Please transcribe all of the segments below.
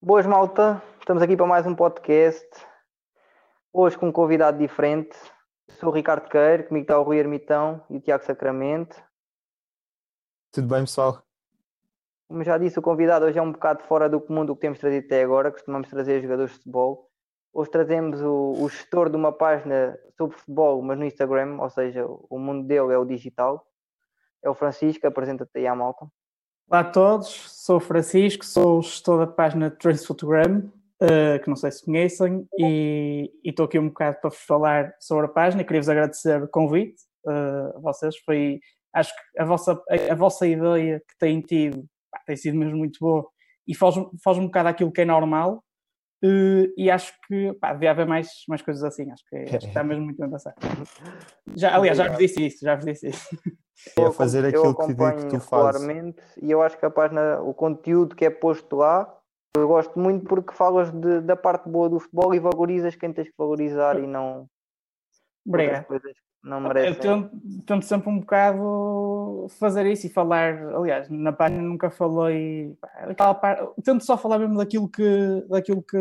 Boas, malta. Estamos aqui para mais um podcast. Hoje com um convidado diferente. Sou o Ricardo Queiro, comigo está o Rui Ermitão e o Tiago Sacramento. Tudo bem, pessoal? Como já disse, o convidado hoje é um bocado fora do comum do que temos trazido até agora. Costumamos trazer jogadores de futebol. Hoje trazemos o, o gestor de uma página sobre futebol, mas no Instagram, ou seja, o mundo dele é o digital. É o Francisco, apresenta-te aí à malta. Olá a todos, sou o Francisco, sou o gestor da página Transfotogram, uh, que não sei se conhecem, e estou aqui um bocado para vos falar sobre a página. Queria-vos agradecer o convite uh, a vocês. Foi, acho que a vossa, a, a vossa ideia que têm tido pá, tem sido mesmo muito boa e foge, foge um bocado aquilo que é normal. Uh, e acho que pá, devia haver mais, mais coisas assim. Acho que, acho que está mesmo muito bem passado. Já, aliás, já vos disse isso, já vos disse isso. É fazer aquilo que, que tu fazes. E eu acho que a página, o conteúdo que é posto lá, eu gosto muito porque falas de, da parte boa do futebol e valorizas quem tens que valorizar e não. Obrigado. Não merecem. Eu tento, tento, sempre um bocado fazer isso e falar. Aliás, na página nunca falei. Pá, tento só falar mesmo daquilo que. daquilo que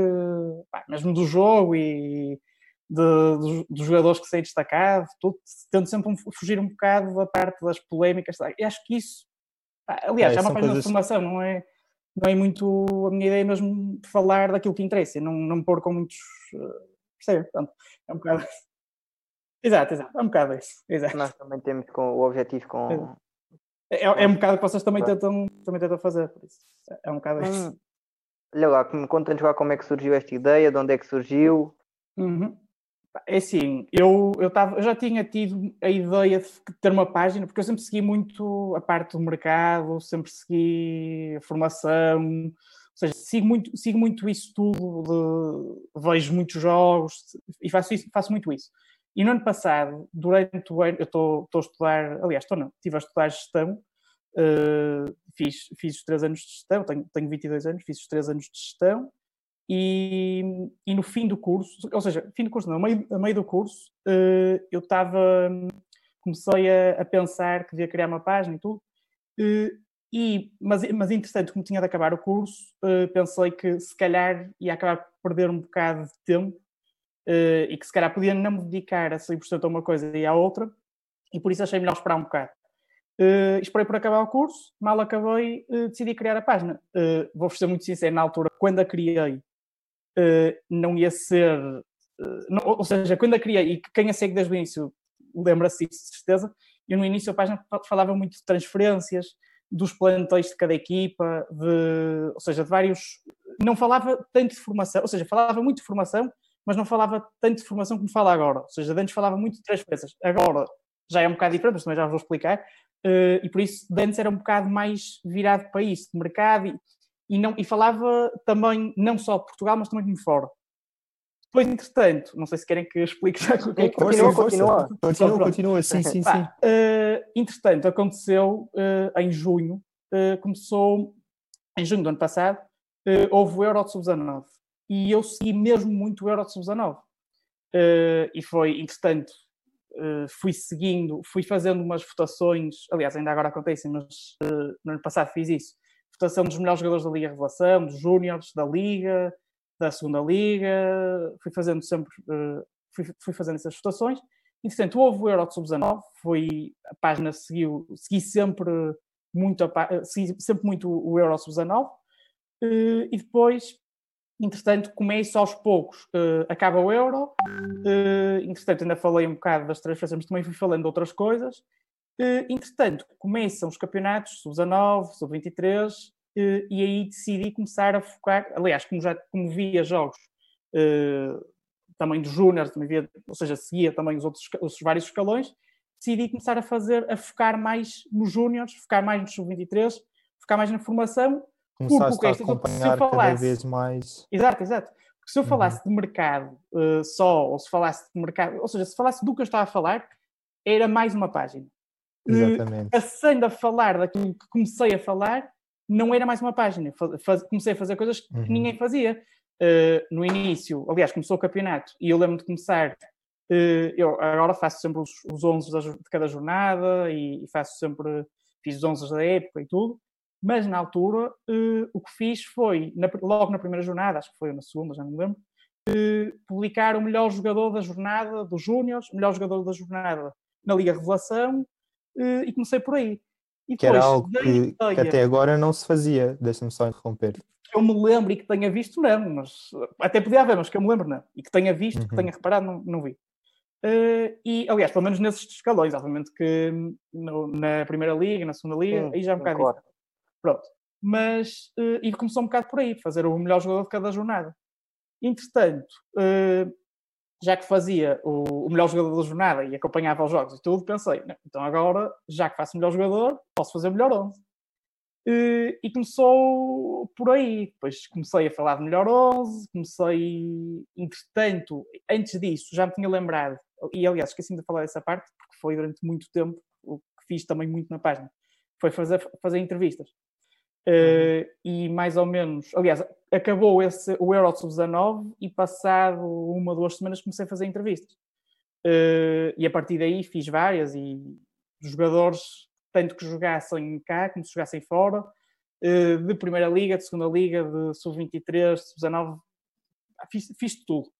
pá, mesmo do jogo e de, dos, dos, jogadores que saem destacados, tudo, tento sempre fugir um bocado da parte das polémicas. E acho que isso, aliás, é, é uma página de formação, não é, não é muito a minha ideia mesmo de falar daquilo que interessa, não, não me pôr com muitos. Uh, percebe? Portanto, é um bocado. exato, exato, é um bocado isso. Exato. Nós também temos com, o objetivo com. É, é, é um bocado o que vocês também tentam, também tentam fazer, por isso. É um bocado isso. Hum. Olha lá, conta-nos lá como é que surgiu esta ideia, de onde é que surgiu. Uhum. É assim, eu, eu, tava, eu já tinha tido a ideia de ter uma página, porque eu sempre segui muito a parte do mercado, sempre segui a formação, ou seja, sigo muito, sigo muito isso tudo, de, vejo muitos jogos e faço, isso, faço muito isso. E no ano passado, durante o ano, eu estou a estudar, aliás, estou não, estive a estudar gestão, uh, fiz, fiz os três anos de gestão, tenho, tenho 22 anos, fiz os três anos de gestão e, e, no fim do curso, ou seja, fim do curso não, a meio, meio do curso, uh, eu estava, comecei a, a, pensar que devia criar uma página e tudo, uh, e, mas, mas interessante, como tinha de acabar o curso, uh, pensei que se calhar ia acabar por perder um bocado de tempo e que se calhar podia não me dedicar a 100% a uma coisa e à outra, e por isso achei melhor esperar um bocado. Uh, esperei por acabar o curso, mal acabei, uh, decidi criar a página. Uh, vou ser muito sincero, na altura, quando a criei, não ia ser. Uh, não, ou seja, quando a criei, e quem a segue desde o início lembra-se disso de certeza, eu no início a página falava muito de transferências, dos plantéis de cada equipa, de, ou seja, de vários. Não falava tanto de formação, ou seja, falava muito de formação, mas não falava tanto de formação como fala agora. Ou seja, antes falava muito de transferências. Agora já é um bocado diferente, mas também já vos vou explicar. Uh, e por isso, antes era um bocado mais virado para isso, de mercado, e, não, e falava também não só Portugal, mas também de fora. Depois, entretanto, não sei se querem que eu explique já o que é que continua, continua. Continua, continua, sim, sim, sim. Uh, entretanto, aconteceu uh, em junho, uh, começou em junho do ano passado, houve o Euro de Sub-19 e eu segui mesmo muito o Euro de Sub-19. e foi, entretanto, fui seguindo, fui fazendo umas votações, aliás, ainda agora acontecem, mas no ano passado fiz isso votação dos melhores jogadores da Liga Revelação, dos Júniors, da Liga, da Segunda Liga, fui fazendo sempre, uh, fui, fui, fazendo essas votações. Entretanto, houve o Euro de Sub-19, foi, a página seguiu, segui sempre muito, a, segui sempre muito o Euro Sub-19, uh, e depois, entretanto, começo aos poucos, acaba o Euro, entretanto, ainda falei um bocado das transferências, mas também fui falando de outras coisas, entretanto, começam os campeonatos sub-19, sub-23, e aí decidi começar a focar, aliás, como já como via jogos uh, também dos Júnior, também via, ou seja, seguia também os outros os vários escalões, decidi começar a fazer, a focar mais nos Júniors, focar mais nos sub-23, focar mais na formação. Começaste a acompanhar falasse, cada vez mais. Exato, exato. Porque se eu falasse uhum. de mercado uh, só, ou se falasse de mercado, ou seja, se falasse do que eu estava a falar, era mais uma página. Exatamente. Passando a falar daquilo que comecei a falar, não era mais uma página. Faz, comecei a fazer coisas que uhum. ninguém fazia. Uh, no início, aliás, começou o campeonato e eu lembro de começar. Uh, eu agora faço sempre os, os 11 de cada jornada e, e, faço sempre. Fiz os 11 da época e tudo. Mas na altura, uh, o que fiz foi, na, logo na primeira jornada, acho que foi na segunda, já não me lembro, publicar o melhor jogador da jornada dos Júniors, melhor jogador da jornada na Liga Revelação, e comecei por aí. E que era algo que, ideia, que, até agora não se fazia, deixa-me só interromper. Que eu me lembro e que tenha visto, não, mas até podia haver, mas que eu me lembro, não. E que tenha visto, uhum. que tenha reparado, não, não vi. Uh, e, aliás, pelo menos nesses escalões, obviamente que no, na Primeira Liga, na Segunda Liga, aí já é um bocado claro. Pronto. Mas, uh, e começou um bocado por aí, fazer o melhor jogador de cada jornada. Entretanto, uh, já que fazia o, o, melhor jogador da jornada e acompanhava os jogos e tudo, pensei, então agora, já que faço o melhor jogador, posso fazer o melhor 11. Uh, e começou por aí. Depois comecei a falar de melhor 11, comecei, entretanto, antes disso, já me tinha lembrado e aliás, esqueci-me de falar dessa parte, porque foi durante muito tempo o que fiz também muito na página, foi fazer, fazer entrevistas. Uh, e mais ou menos, aliás, acabou esse, o Euro Sub-19 e passado uma, duas semanas comecei a fazer entrevistas. Uh, e a partir daí fiz várias e jogadores, tanto que jogassem cá como se jogassem fora, uh, de Primeira Liga, de Segunda Liga, de Sub-23, Sub-19, fiz, fiz tudo.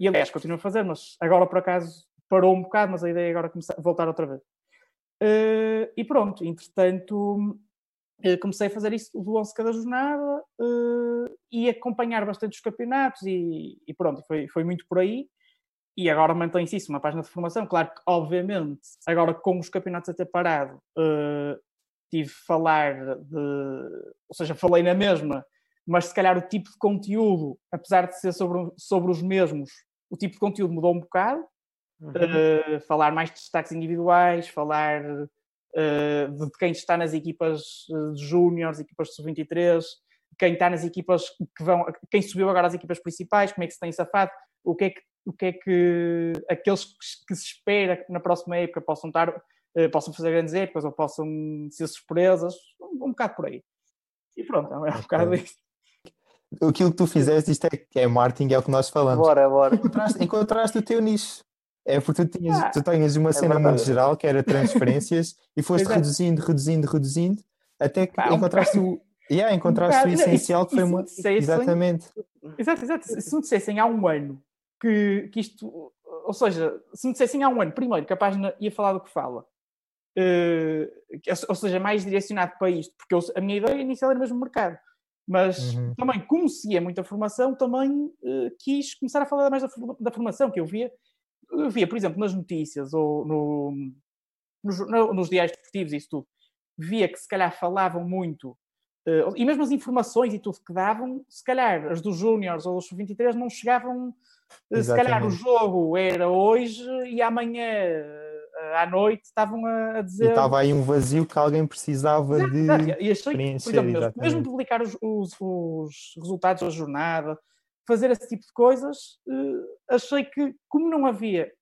E aliás, continuo a fazer, mas agora por acaso parou um bocado, mas a ideia é agora começar, voltar outra vez. E pronto, entretanto, comecei a fazer isso do 11 cada jornada e acompanhar bastante os campeonatos e, e pronto, foi, foi muito por aí. E agora mantém-se isso, uma página de formação. Claro que, obviamente, agora com os campeonatos a ter parado, tive de falar de. Ou seja, falei na mesma mas se calhar o tipo de conteúdo, apesar de ser sobre, sobre os mesmos, o tipo de conteúdo mudou um bocado. Uhum. Uh, falar mais de destaques individuais, falar uh, de quem está nas equipas eh, de júniores, equipas de sub-23, quem está nas equipas que vão, quem subiu agora às equipas principais, como é que se tem safado, o que é que, o que, é que aqueles que, se espera que na próxima época possam estar, uh, possam fazer grandes épocas ou possam ser surpresas, um, um bocado por aí. E pronto, é um bocado isso aquilo que tu fizeste, isto é, é marketing, é o que nós falamos. Bora, bora. Encontraste, encontraste o teu nicho. É porque tu tinhas, ah, tu tinhas uma é cena verdade. muito geral que era transferências e foste reduzindo, reduzindo, reduzindo, até que encontraste o. Yeah, encontraste um o essencial não, que foi uma. Exatamente. Exato, exato. Se me dissessem há um ano que, que isto. Ou seja, se me dissessem há um ano, primeiro, que a página ia falar do que fala, uh, ou seja, mais direcionado para isto, porque eu, a minha ideia inicial era mesmo mercado. Mas uhum. também, como se é muita formação, também uh, quis começar a falar mais da, da, formação, que eu via, eu via, por exemplo, nas notícias ou no, nos, no, nos diários desportivos e isso tudo, via que se calhar falavam muito, uh, e mesmo as informações e tudo que davam, se calhar as dos Júniors ou dos 23 não chegavam, uh, se calhar o jogo era hoje e amanhã à noite estavam a, dizer. E estava aí um vazio que alguém precisava exato, de. Exato. E achei, por exemplo, mesmo publicar os, os, os, resultados da jornada, fazer esse tipo de coisas, uh, achei que, como não havia,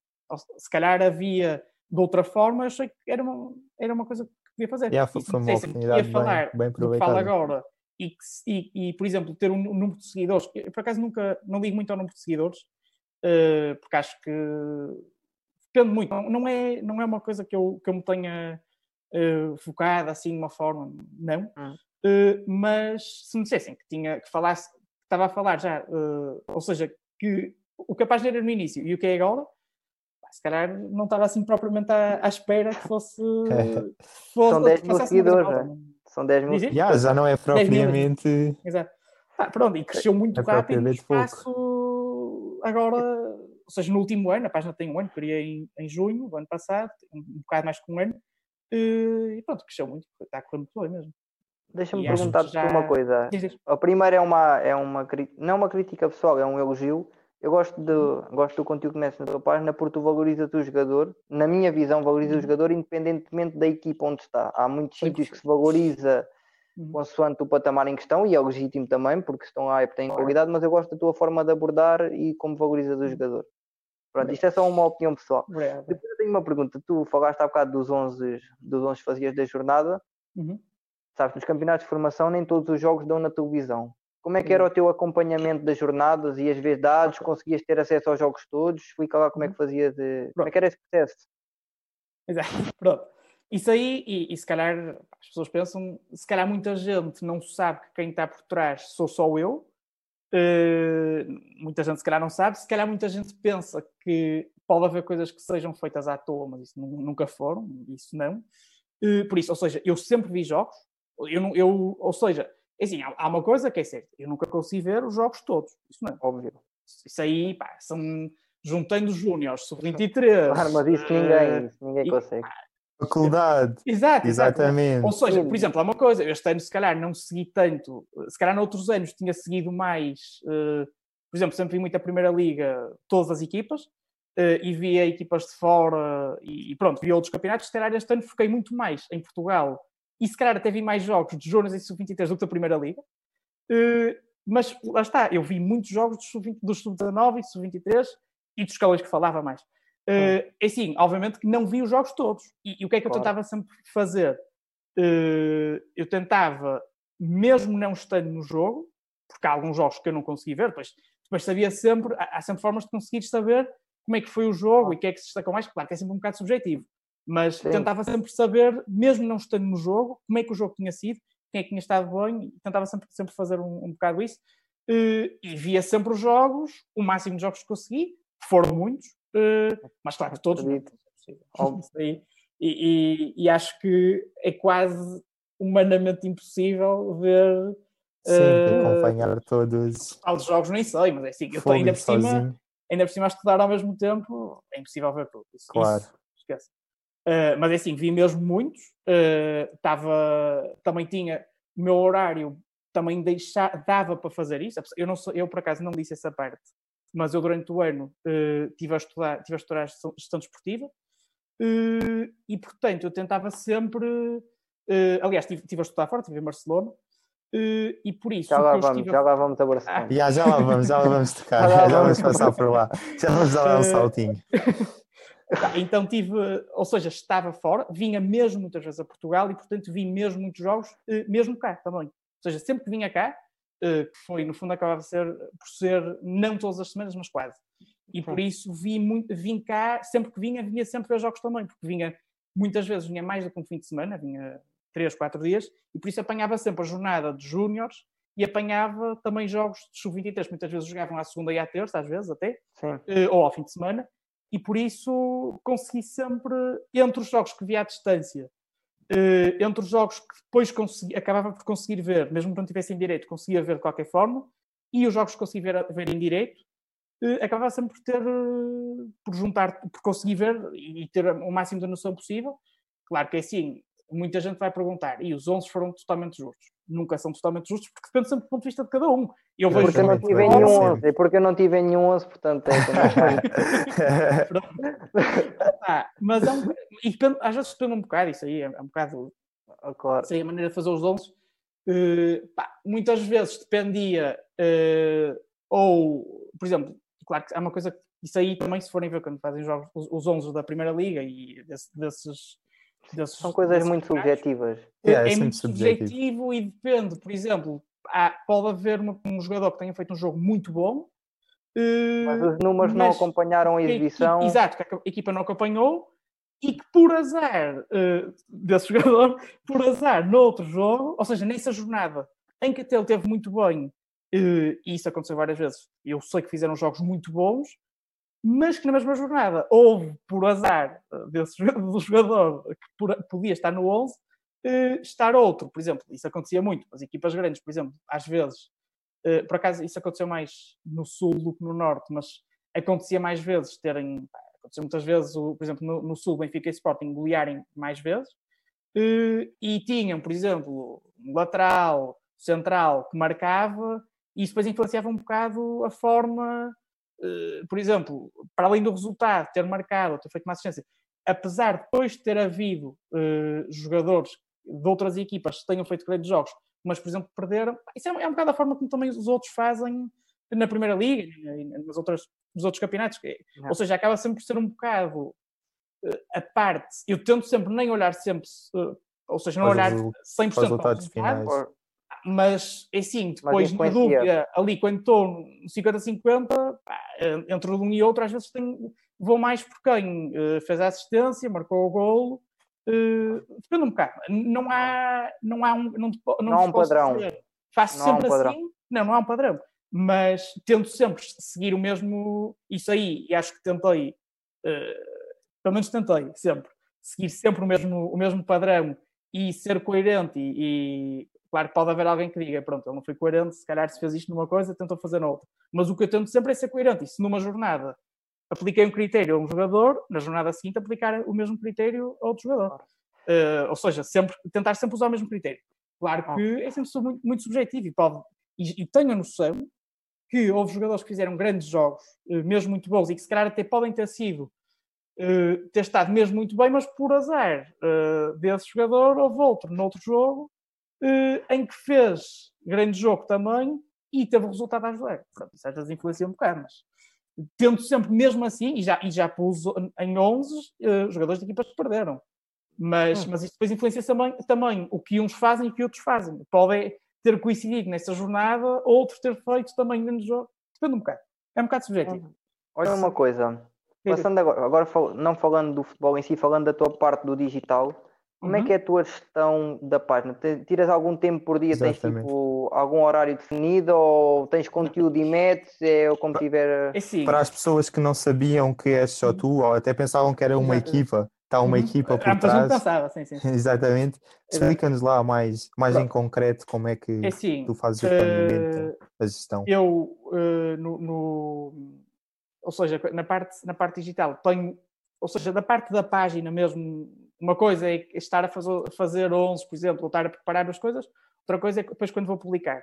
se calhar havia de outra forma, achei que era uma, era uma coisa que podia fazer. Yeah, foi, foi uma oportunidade falar bem, bem fala agora e, que, e, e, por exemplo, ter um, um, número de seguidores, eu, por acaso nunca, não ligo muito ao número de seguidores, uh, porque acho que depende muito, não é, não é uma coisa que eu, que eu me tenha uh, focado assim de uma forma, não. Hum. Uh, mas se me dissessem que tinha que falasse, estava a falar já, uh, ou seja, que o capaz de era no início e o que é agora, se calhar não estava assim propriamente à, à espera que fosse. fosse São 10 mil seguidores, né? São 10 mil seguidores. Já não é propriamente. Exato. Ah, pronto, e cresceu muito é rápido. Espaço agora ou seja, no último ano, a página tem um ano, criei em, em junho do ano passado, um, um bocado mais que um ano, eh, e pronto, cresceu muito, está a correr muito bem mesmo. Deixa-me perguntar-te já... uma coisa. A primeira é uma, é uma, não é uma crítica pessoal, é um elogio. Eu gosto, de, uhum. gosto do conteúdo que metes na tua página porque tu valorizas o jogador. Na minha visão, valoriza o uhum. jogador independentemente da equipa onde está. Há muitos sítios que se valoriza uhum. consoante o patamar em questão e é legítimo também porque estão lá e têm qualidade, mas eu gosto da tua forma de abordar e como valorizas o jogador. Pronto, isto é só uma opinião pessoal. Depois eu tenho uma pergunta. Tu falaste há bocado dos 11, dos 11 fazias da jornada. Uhum. Sabes, nos campeonatos de formação nem todos os jogos dão na televisão. Como é que era o teu acompanhamento das jornadas e às vezes dados? Conseguias ter acesso aos jogos todos? Explica lá como é que uhum. fazia de. Como é que era esse processo? Exato, pronto. isso aí, e, e, se calhar as pessoas pensam, se calhar muita gente não sabe que quem está por trás sou só eu. Uh, muita gente se calhar não sabe, se calhar muita gente pensa que pode haver coisas que sejam feitas à toa, mas isso nunca foram, isso não. Uh, por isso, ou seja, eu sempre vi jogos, eu, não, eu ou seja, é assim, há, há, uma coisa que é certa, eu nunca consigo ver os jogos todos, isso não é óbvio. Isso aí, pá, são juntando os júniores, sub-23. Claro, mas isso ninguém, ninguém consegue. Faculdade. Exato, exatamente. Ou seja, por exemplo, há uma coisa, este ano se calhar não segui tanto, se calhar noutros anos tinha seguido mais, uh, por exemplo, sempre vi muito a Primeira Liga, todas as equipas, uh, e via equipas de fora, e, e, pronto, vi outros campeonatos, se calhar este ano foquei muito mais em Portugal, e se calhar até vi mais jogos de Jonas e Sub-23 do que da Primeira Liga, uh, mas lá está, eu vi muitos jogos dos Sub-19 e Sub-23, e dos escalões que falava mais. Uh, é assim, obviamente que não vi os jogos todos. E, e o que é que eu tentava sempre fazer? Uh, eu tentava, mesmo não estando no jogo, porque há alguns jogos que eu não consegui ver, depois, depois sabia sempre, há, há sempre formas de conseguir saber como é que foi o jogo e o que é que se destacou mais. Claro que é sempre um bocado subjetivo, mas Sim. tentava sempre saber, mesmo não estando no jogo, como é que o jogo tinha sido, quem é que tinha estado bem, e tentava sempre, sempre fazer um, um bocado isso. Uh, e via sempre os jogos, o máximo de jogos que consegui, foram muitos, uh, mas claro que todos e, e, e, acho que é quase humanamente impossível ver. Sim, uh, acompanhar todos. Aos jogos nem sei, mas é assim, eu estou ainda por cima, ainda por cima a estudar ao mesmo tempo, é impossível ver tudo. Isso, claro. Isso, esquece. Uh, mas é assim, vi mesmo muitos. Estava, uh, também tinha o meu horário também deixar, dava para fazer isso. Eu não sou, eu por acaso não disse essa parte, mas eu durante o ano uh, tive, a estudar, tive a estudar gestão desportiva uh, e, portanto, eu tentava sempre. Uh, aliás, tive, tive a estudar fora, estive em Barcelona. e por isso. Já lá vamos, estive... já lá vamos a Barcelona. Ah. Yeah, já lá vamos, já lá vamos tocar, já, já vamos passar por lá. Já vamos dar um saltinho. Então tive, ou seja, estava fora, vinha mesmo muitas vezes a Portugal e, portanto, vi mesmo muitos jogos, mesmo cá também. Ou seja, sempre que vinha cá, eh, que foi, no fundo, acabava ser, por ser, não todas as semanas, mas quase. E por isso vi muito, vim cá, sempre que vinha, vinha sempre ver jogos também, porque vinha, muitas vezes vinha mais do que um fim de semana, vinha três, quatro dias, e por isso apanhava sempre a jornada de júniores e apanhava também jogos de sub-23, muitas vezes jogavam à segunda e à terça, às vezes até, Sim. Eh, ou ao fim de semana, e por isso consegui sempre, entre os jogos que via à distância Uh, entre os jogos que depois consegui, acabava por conseguir ver, mesmo que não tivesse em direito, conseguia ver de qualquer forma, e os jogos que consegui ver, ver em direito, uh, acabava sempre por ter, uh, por juntar, por conseguir ver e ter o máximo de noção possível. Claro que é assim, muita gente vai perguntar, e os 11 foram totalmente justos? Nunca são totalmente justos, porque depende sempre do ponto de vista de cada um. Eu vejo porque eu não tive nenhum 11, porque eu não tive nenhum 11, portanto é ah, Mas é um, e depende, às vezes depende um bocado, isso aí é, é um bocado claro. isso aí é a maneira de fazer os 11. Uh, pá, muitas vezes dependia, uh, ou, por exemplo, claro que há uma coisa, isso aí também se forem ver quando fazem jogos, os, os 11 da Primeira Liga e desse, Desses, São coisas muito subjetivas. É, é, é muito subjetivo. subjetivo. e depende, por exemplo, há, pode haver uma, um jogador que tenha feito um jogo muito bom. Uh, mas os números mas não acompanharam a exibição. Que, exato, que a equipa não acompanhou e que por azar uh, desse jogador, por azar noutro jogo, ou seja, nessa jornada em que até ele teve muito bem, uh, e isso aconteceu várias vezes, eu sei que fizeram jogos muito bons, mas que na mesma jornada houve, por azar eh, desse, do jogador que podia estar no 11, eh, estar outro. Por exemplo, isso acontecia muito. As equipas grandes, por exemplo, às vezes, eh, por acaso isso aconteceu mais no sul do que no norte, mas acontecia mais vezes terem, aconteceu muitas vezes, por exemplo, no, no sul, Benfica e Sporting golearem mais vezes, e tinham, por exemplo, um lateral, central que marcava, e isso depois influenciava um bocado a forma por exemplo, para além do resultado, ter marcado, ter feito uma assistência, apesar de depois de ter havido uh, jogadores de outras equipas que tenham feito grandes jogos, mas, por exemplo, perderam, isso é, é um bocado a forma como também os outros fazem na Primeira Liga e nas outras, nos outros campeonatos. Não. Ou seja, acaba sempre por ser um bocado uh, a parte. Eu tento sempre nem olhar sempre, uh, ou seja, não olhar 100% para os resultados finais mas é assim, depois na dúvida, ali quando estou no 50-50, entre um e outro, às vezes tenho, vou mais por quem uh, fez a assistência, marcou o golo Uh, depende um bocado. Não há, não há um, não, não, não há um padrão. Dizer. Faço não sempre um assim. Não, não há um padrão. Mas tento sempre seguir o mesmo. Isso aí, e acho que tentei, uh, pelo menos tentei sempre, seguir sempre o mesmo, o mesmo padrão e ser coerente. E, e, claro que pode haver alguém que diga: pronto, ele não foi coerente, se calhar se fez isto numa coisa, tentou fazer noutra. Mas o que eu tento sempre é ser coerente. E se numa jornada apliquei um critério a um jogador, na jornada seguinte aplicar o mesmo critério a outro jogador. Uh, ou seja, sempre, tentar sempre usar o mesmo critério. Claro que é sempre muito, muito subjetivo e, pode, e, e tenho a noção que houve jogadores que fizeram grandes jogos, uh, mesmo muito bons, e que se calhar até podem ter sido, uh, ter estado mesmo muito bem, mas por azar desse jogador houve outro noutro jogo em que fez grande jogo também e teve o resultado a ajudar. Pronto, certas influenciam um bocado, mas tento sempre mesmo assim, e já, e já pus em 11 uh, jogadores de equipas que perderam. Mas, hum. mas isto depois influencia também, também o que uns fazem e o que outros fazem. Pode ter coincidido nessa jornada, outros ter feito também menos jogo. Depende um bocado. É um bocado subjetivo. Hum. Olha uma coisa, passando agora, agora não falando do futebol em si, falando da tua parte do digital, como é uhum. é que é a tua gestão da página? Tiras algum tempo por dia? Exatamente. Tens tipo algum horário definido ou tens conteúdo e metes? É como tiver. É Para as pessoas que não sabiam que és só tu, ou até pensavam que era uma Exato. equipa, está uma uhum. equipa por trás. Pensava, sim, sim. Exatamente. Explica-nos lá mais, mais em concreto como é que é assim, tu fazes o planeamento uh, da gestão. Eu, uh, no, no, ou seja, na parte, na parte digital, tenho, ou seja, da parte da página mesmo uma coisa é estar a fazer, fazer 11, por exemplo, ou estar a preparar as coisas, outra coisa é depois quando vou publicar.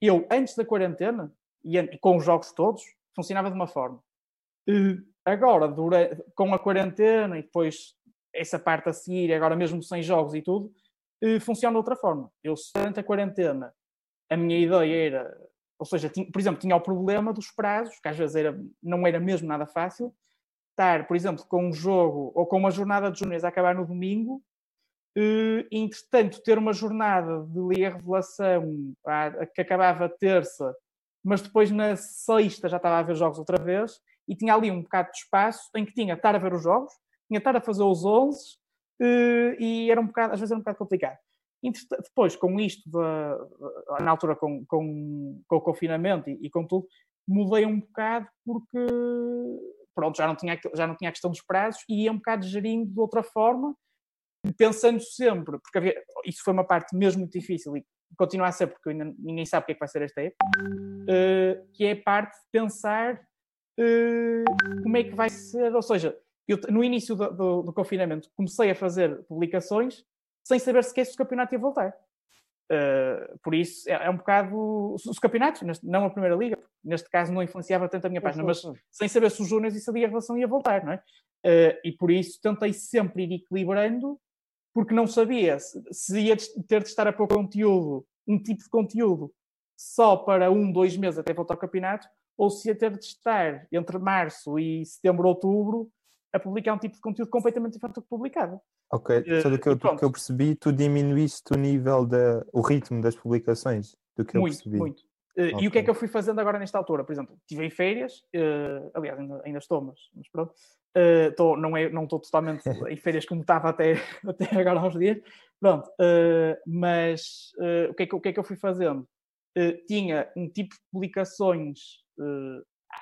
Eu, antes da quarentena, e com os jogos todos, funcionava de uma forma. agora, durante, com a quarentena e depois essa parte a seguir, agora mesmo sem jogos e tudo, funciona de outra forma. Eu, durante a quarentena, a minha ideia era, ou seja, tinha, por exemplo, tinha o problema dos prazos, que às vezes era, não era mesmo nada fácil, estar, por exemplo, com um jogo ou com uma jornada de júniores a acabar no domingo, e, entretanto, ter uma jornada de Liga Revelação que acabava terça, mas depois na sexta já estava a ver jogos outra vez, e tinha ali um bocado de espaço em que tinha estar a ver os jogos, tinha estar a fazer os 11, e era um bocado, às vezes era um bocado complicado. Depois, com isto, de, na altura com, com, com o confinamento e, e com tudo, mudei um bocado porque pronto, já não tinha, já não tinha a questão dos prazos e ia um bocado gerindo de outra forma, pensando sempre, porque havia, isso foi uma parte mesmo muito difícil e continua a ser, porque ainda, ninguém sabe o que é que vai ser esta época, uh, que é a parte de pensar uh, como é que vai ser, ou seja, eu, no início do, do, do, confinamento comecei a fazer publicações sem saber sequer se o campeonato ia voltar. Uh, por isso é, é, um bocado os, os campeonatos, neste, não a primeira liga, neste caso não influenciava tanto a minha página, mas sem saber se os Júniors e se ali a relação ia voltar, não é? Uh, e por isso tentei sempre ir equilibrando, porque não sabia se, se ia ter de estar a pôr conteúdo, um tipo de conteúdo, só para um, dois meses até voltar ao campeonato, ou se ia ter de estar entre março e setembro, outubro, a publicar um tipo de conteúdo completamente diferente do que publicava. Ok, uh, do que eu, do que eu percebi, tu diminuíste o nível, de, o ritmo das publicações, do que muito, eu percebi. Muito, Uh, okay. E o que é que eu fui fazendo agora nesta altura? Por exemplo, estive em férias, uh, aliás, ainda, ainda, estou, mas, mas pronto, uh, tô, não, é, não estou totalmente em férias como estava até, até agora há uns dias, pronto, mas o, que é que, o que é que eu fui fazendo? tinha um tipo de publicações,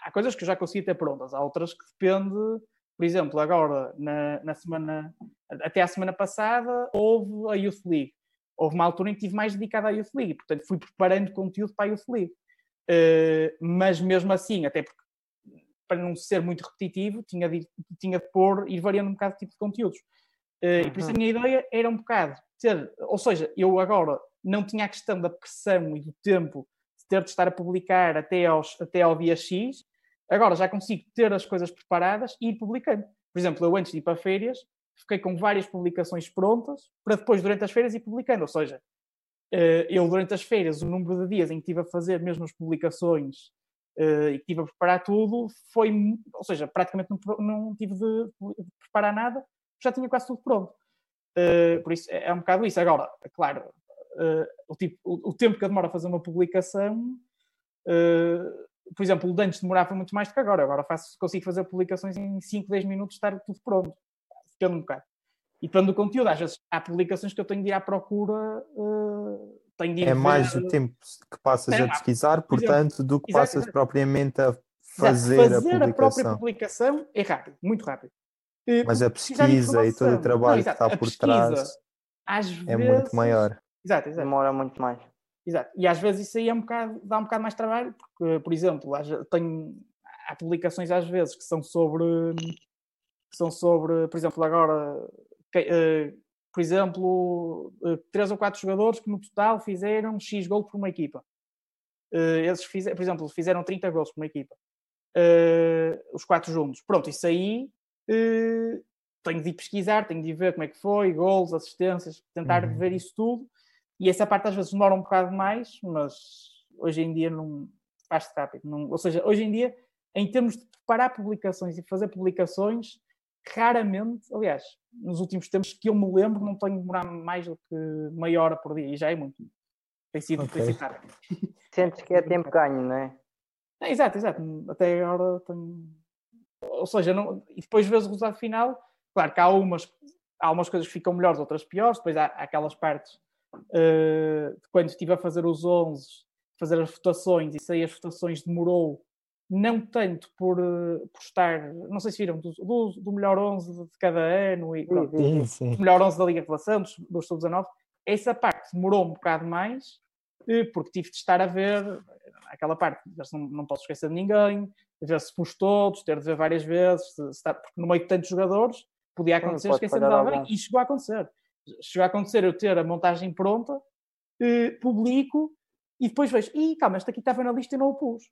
há coisas que eu já consegui ter prontas, há outras que depende, por exemplo, agora, na, na semana, até a semana passada, houve a Youth League houve uma altura em que estive mais dedicado à Youth League, portanto fui preparando conteúdo para a Youth League. Uh, mas mesmo assim, até porque para não ser muito repetitivo, tinha de, tinha de pôr, ir variando um bocado o tipo de conteúdos. Uh, uhum. E por isso a minha ideia era um bocado ter, ou seja, eu agora não tinha a questão da pressão e do tempo de ter de estar a publicar até, aos, até ao dia X, agora já consigo ter as coisas preparadas e ir publicando. Por exemplo, eu antes de ir para férias, fiquei com várias publicações prontas para depois, durante as feiras, ir publicando. Ou seja, eh, eu, durante as feiras, o número de dias em que estive a fazer mesmo as publicações eh, e que estive a preparar tudo, foi, ou seja, praticamente não, tive de preparar nada, já tinha quase tudo pronto. Eh, por isso, é, é um bocado isso. Agora, é claro, o, tipo, o, tempo que eu demoro a fazer uma publicação por exemplo, o antes demorava muito mais do que agora. Agora faço, consigo fazer publicações em 5, 10 minutos, estar tudo pronto depende um bocado. E depende do conteúdo, às vezes há publicações que eu tenho de ir à procura, uh, tenho de ir É mais o tempo que passas a pesquisar, portanto, exemplo, do que passas exatamente. propriamente a fazer, fazer a publicação. a própria publicação é rápido, muito rápido. Mas a pesquisa e todo o trabalho não, que está por trás é vezes... muito maior. Exato, exato. Demora muito mais. Exato. E às vezes isso aí é um bocado, dá um bocado mais trabalho, porque, por exemplo, tenho, há publicações às vezes que são sobre, que são sobre, por exemplo, agora, que, uh, por exemplo, uh, três ou quatro jogadores que no total fizeram X gol por uma equipa. Uh, eles fizeram, por exemplo, fizeram 30 gols por uma equipa. os quatro juntos. Pronto, isso aí tenho de ir pesquisar, tenho de ir ver como é que foi, gols, assistências, tentar uhum. ver isso tudo. E essa parte às vezes demora um bocado mais, mas hoje em dia não faz-se rápido. Não, ou seja, hoje em dia, em termos de preparar publicações e fazer publicações, raramente, aliás, nos últimos tempos que eu me lembro, não tenho de demorar mais do que meia hora por dia, e já é muito. Tem sido, okay. tem sido rápido. Sentes que é tempo ganho, não é? é exato, exato. Até agora tenho. Ou seja, não... e depois vês o resultado final Claro que há umas, há umas coisas que ficam melhores, outras piores, depois há, há aquelas partes uh, de quando estive a fazer os 11, fazer as votações, e sei as votações demorou não tanto por, uh, por estar, não sei se viram, do, do, do melhor 11 de cada ano e pronto, sim, sim. do melhor 11 da Liga de Relação, dos, dos sub-19, essa parte demorou um bocado mais, uh, porque tive de estar a ver aquela parte, não, não posso esquecer de ninguém, ver se pus todos, ter de ver várias vezes, se, se porque no meio de tantos jogadores, podia acontecer, esquecer de alguém, e chegou a acontecer. Chegou a acontecer eu ter a montagem pronta, eh, publico, e depois vejo, e calma, este aqui estava na lista e não o pus.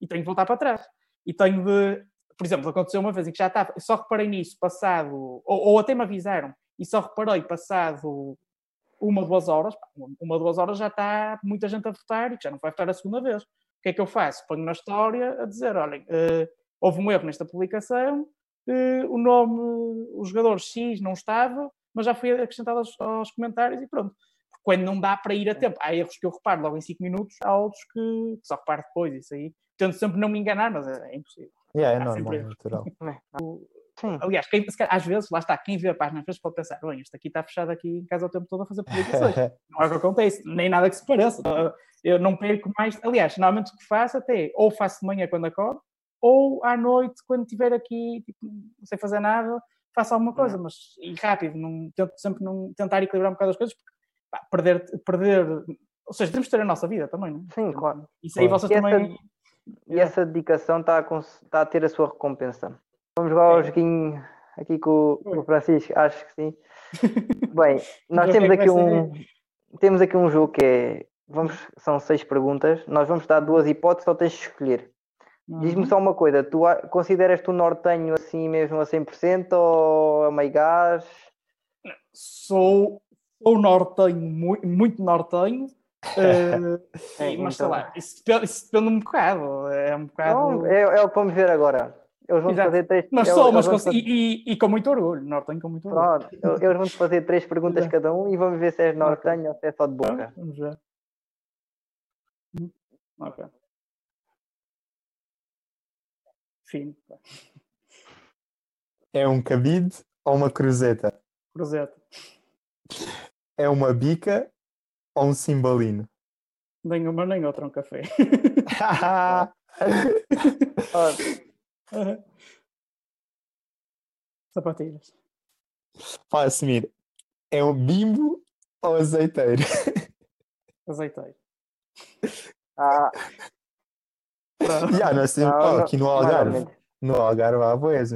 E tenho de voltar para trás. E tenho de, por exemplo, aconteceu uma vez em que já estava, só reparei nisso passado, ou, ou até me avisaram, e só reparei passado uma, duas horas, uma, duas horas já está muita gente a votar e que já não vai votar a segunda vez. O que é que eu faço? Ponho na história a dizer, olhem, uh, houve um erro nesta publicação, o nome, o jogador X não estava, mas já foi acrescentado aos, aos comentários e pronto. Quando não dá para ir a tempo, há erros que eu reparo logo em 5 minutos, há outros que, só reparo depois, isso aí. Tento sempre não me enganar, mas é, é impossível. Yeah, é normal, é natural. Sim. Aliás, quem, às vezes, lá está, quem vê a página às pode pensar, bem, este aqui está fechado aqui em casa o tempo todo a fazer publicações. não é o que acontece, nem nada que se pareça. Eu não perco mais. Aliás, normalmente o que faço até ou faço de manhã quando acordo, ou à noite, quando estiver aqui, tipo, não sei fazer nada, faço alguma coisa, mas e rápido, não, tento sempre não, tentar equilibrar um bocado as coisas, porque pá, perder, perder, ou seja, temos de ter a nossa vida também, não é? Sim, claro. Isso aí vocês e também. Essa, e essa dedicação está a, está a ter a sua recompensa. Vamos jogar ao é. joguinho aqui com, com, o Francisco, acho que sim. Bem, nós temos aqui um temos aqui um jogo que é vamos, são seis perguntas, nós vamos dar duas hipóteses, só tens de escolher. Diz-me só uma coisa, tu consideras-te um nortenho assim mesmo a 100% ou a meio gás? Sou, sou nortenho, muito, muito nortenho, uh, é, mas sei então. lá, isso depende, isso depende um bocado, é um bocado... Não, é, é o que vamos ver agora. Eles vão fazer três... Mas sou, mas fazer... e, e, e, com muito orgulho, nortenho com muito orgulho. Pronto, eles vão fazer três perguntas cada um e vamos ver se és nortenho ou se é só de boca. Vamos ver. Hum, Fim. É um cabide ou uma cruzeta? Cruzeta. É uma bica ou um cimbalino? Nem uma nem outra, um café. Sapatilhas. Fala, Semir. É um bimbo ou azeiteiro? Azeiteiro. Ah, yeah, nós temos, não, aqui no Algarve. No Algarve há boas.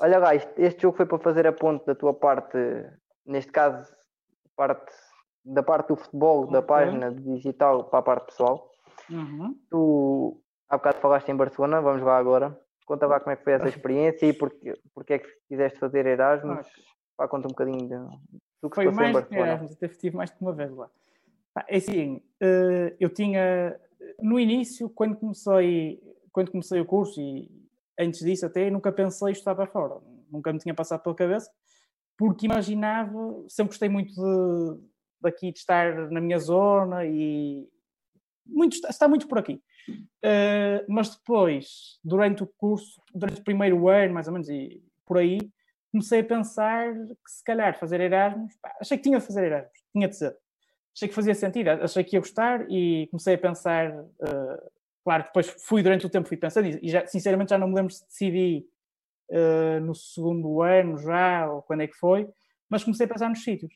Olha, guys, este jogo foi para fazer a ponte da tua parte, neste caso, parte, da parte do futebol, okay. da página digital para a parte pessoal. Uhum. Tu há bocado falaste em Barcelona, vamos lá agora. Conta lá como é que foi essa experiência e porque, porque é que quiseste fazer Erasmus. Okay. Pá, conta um bocadinho de, do que foi mais em Barcelona. Erasmus, até tive mais de uma vez lá. É assim, eh, eu tinha no início, quando comecei, quando comecei o curso e antes disso até, nunca pensei estudar para fora. Nunca me tinha passado pela cabeça, porque imaginava, sempre gostei muito de, daqui de estar na minha zona e muito, está muito por aqui. Uh, mas depois, durante o curso, durante o primeiro ano, mais ou menos, e por aí, comecei a pensar que se calhar fazer Erasmus, pá, achei que tinha de fazer Erasmus, tinha de ser. Achei que fazia sentido, achei que ia gostar e comecei a pensar, uh, claro, depois fui durante o tempo, fui pensando e já, sinceramente já não me lembro se decidi uh, no segundo ano já, ou quando é que foi, mas comecei a pensar nos sítios.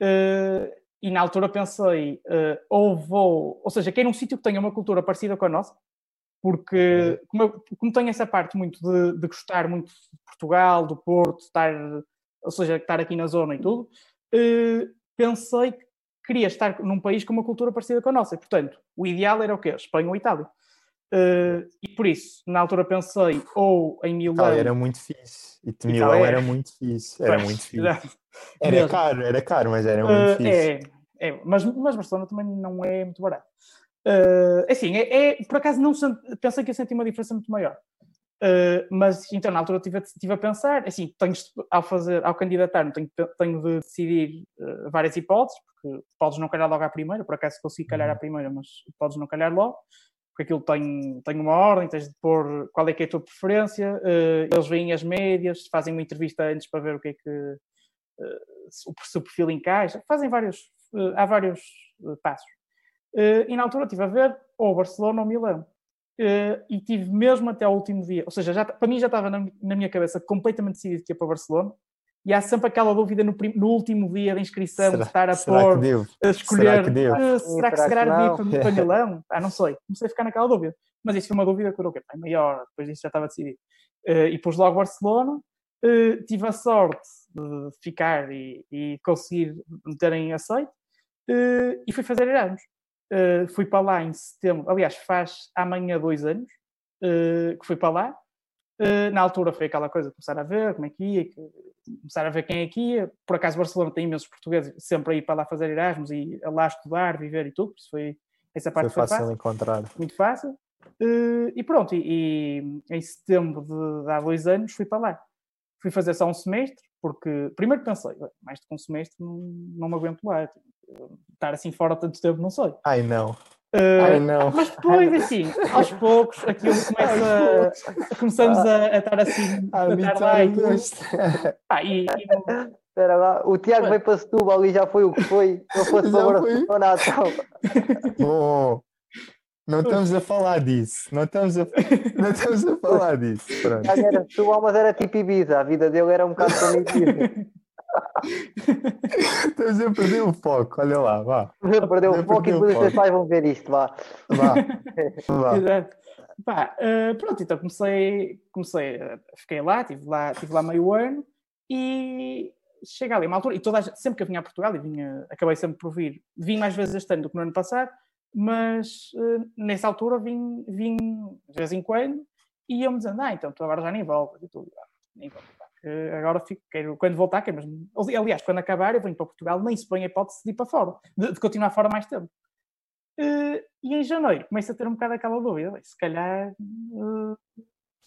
Uh, e na altura pensei, ou vou, ou seja, quero um sítio que tenha uma cultura parecida com a nossa, porque como, eu, como tenho essa parte muito de, de, gostar muito de Portugal, do Porto, estar, ou seja, estar aqui na zona e tudo, pensei que queria estar num país com uma cultura parecida com a nossa. E, portanto, o ideal era o quê? Espanha ou Itália. Uh, e por isso, na altura pensei ou em Milão. Itália era muito fixe. E Milão Itália era muito fixe. Era muito fixe. Era caro, era caro, mas era muito uh, fixe. É, é, mas, mas Barcelona também não é muito barato. Uh, assim, é, é, por acaso não pensei que ia sentir uma diferença muito maior. Uh, mas então na altura estive, estive a pensar, assim, tenho, ao fazer, ao candidatar, tenho, tenho de decidir uh, várias hipóteses, porque podes não calhar logo à primeira, por acaso consigo calhar à uhum. primeira, mas podes não calhar logo, porque aquilo tem, tem uma ordem, tens de pôr qual é que é a tua preferência, uh, eles veem as médias, fazem uma entrevista antes para ver o que é que se o perfil encaixa, fazem vários, há vários passos. E na altura estive a ver ou Barcelona ou Milão. Uh, e tive mesmo até ao último dia, ou seja, já, para mim já estava na, na, minha cabeça completamente decidido que ia para Barcelona. E há sempre aquela dúvida no, no último dia da inscrição será, de estar a pôr, a escolher. Será que, devo? Uh, será que se devia para, para Milão? Ah, não sei. Comecei a ficar naquela dúvida. Mas isso foi uma dúvida que okay, meia hora, depois disso já estava decidido. Uh, e pus logo Barcelona. Uh, tive a sorte de ficar e, e conseguir me terem aceito. e fui fazer Erasmus. Uh, fui para lá em setembro, aliás, faz amanhã dois anos uh, que fui para lá. Uh, na altura foi aquela coisa, começar a ver como é que ia, começar a ver quem é que ia. Por acaso, Barcelona tem imensos portugueses sempre a ir para lá fazer Erasmus e lá estudar, viver e tudo. Isso foi, essa parte foi, foi fácil, fácil encontrar. Muito fácil. e pronto, e, e, em setembro de, de há dois anos fui para lá. Fui fazer só um semestre, porque primeiro pensei, mais do que um semestre não, não me aguento lá. Estar assim fora tanto tempo, não sei. Ai não. Uh, Ai, não. Mas depois, assim, aos poucos, aquilo começa, começamos a, a estar assim, a, a estar lá e ah, e, e Espera lá, o Tiago veio para Setúbal e já foi o que foi. Eu fosse para o Natal. Bom, não estamos a falar disso. Não estamos a, não estamos a falar disso. Pronto. Era Setúbal, mas era tipo Ibiza. A vida dele era um bocado como Ibiza. Estamos a perder o foco. Olha lá, vá. Perdeu o foco e depois os pais vão ver isto. Vá. Vá. vá. Exato. Pá, uh, pronto, então comecei, comecei, fiquei lá, tive lá, tive lá meio ano e chega ali uma altura, e toda gente, sempre que eu vinha a Portugal, e vinha, acabei sempre por vir, vim mais vezes este ano do que no ano passado, mas uh, nessa altura vim, vim de vez em quando e iam-me dizendo, ah, então tu agora já nem voltas e tudo. Ah, nem volto, agora fico, quero, quando voltar, quero mesmo. Aliás, quando acabar, eu venho para Portugal, nem se põe a hipótese de ir para fora, de, de continuar fora mais tempo. Uh, e em janeiro começo a ter um bocado aquela dúvida, se calhar. Uh,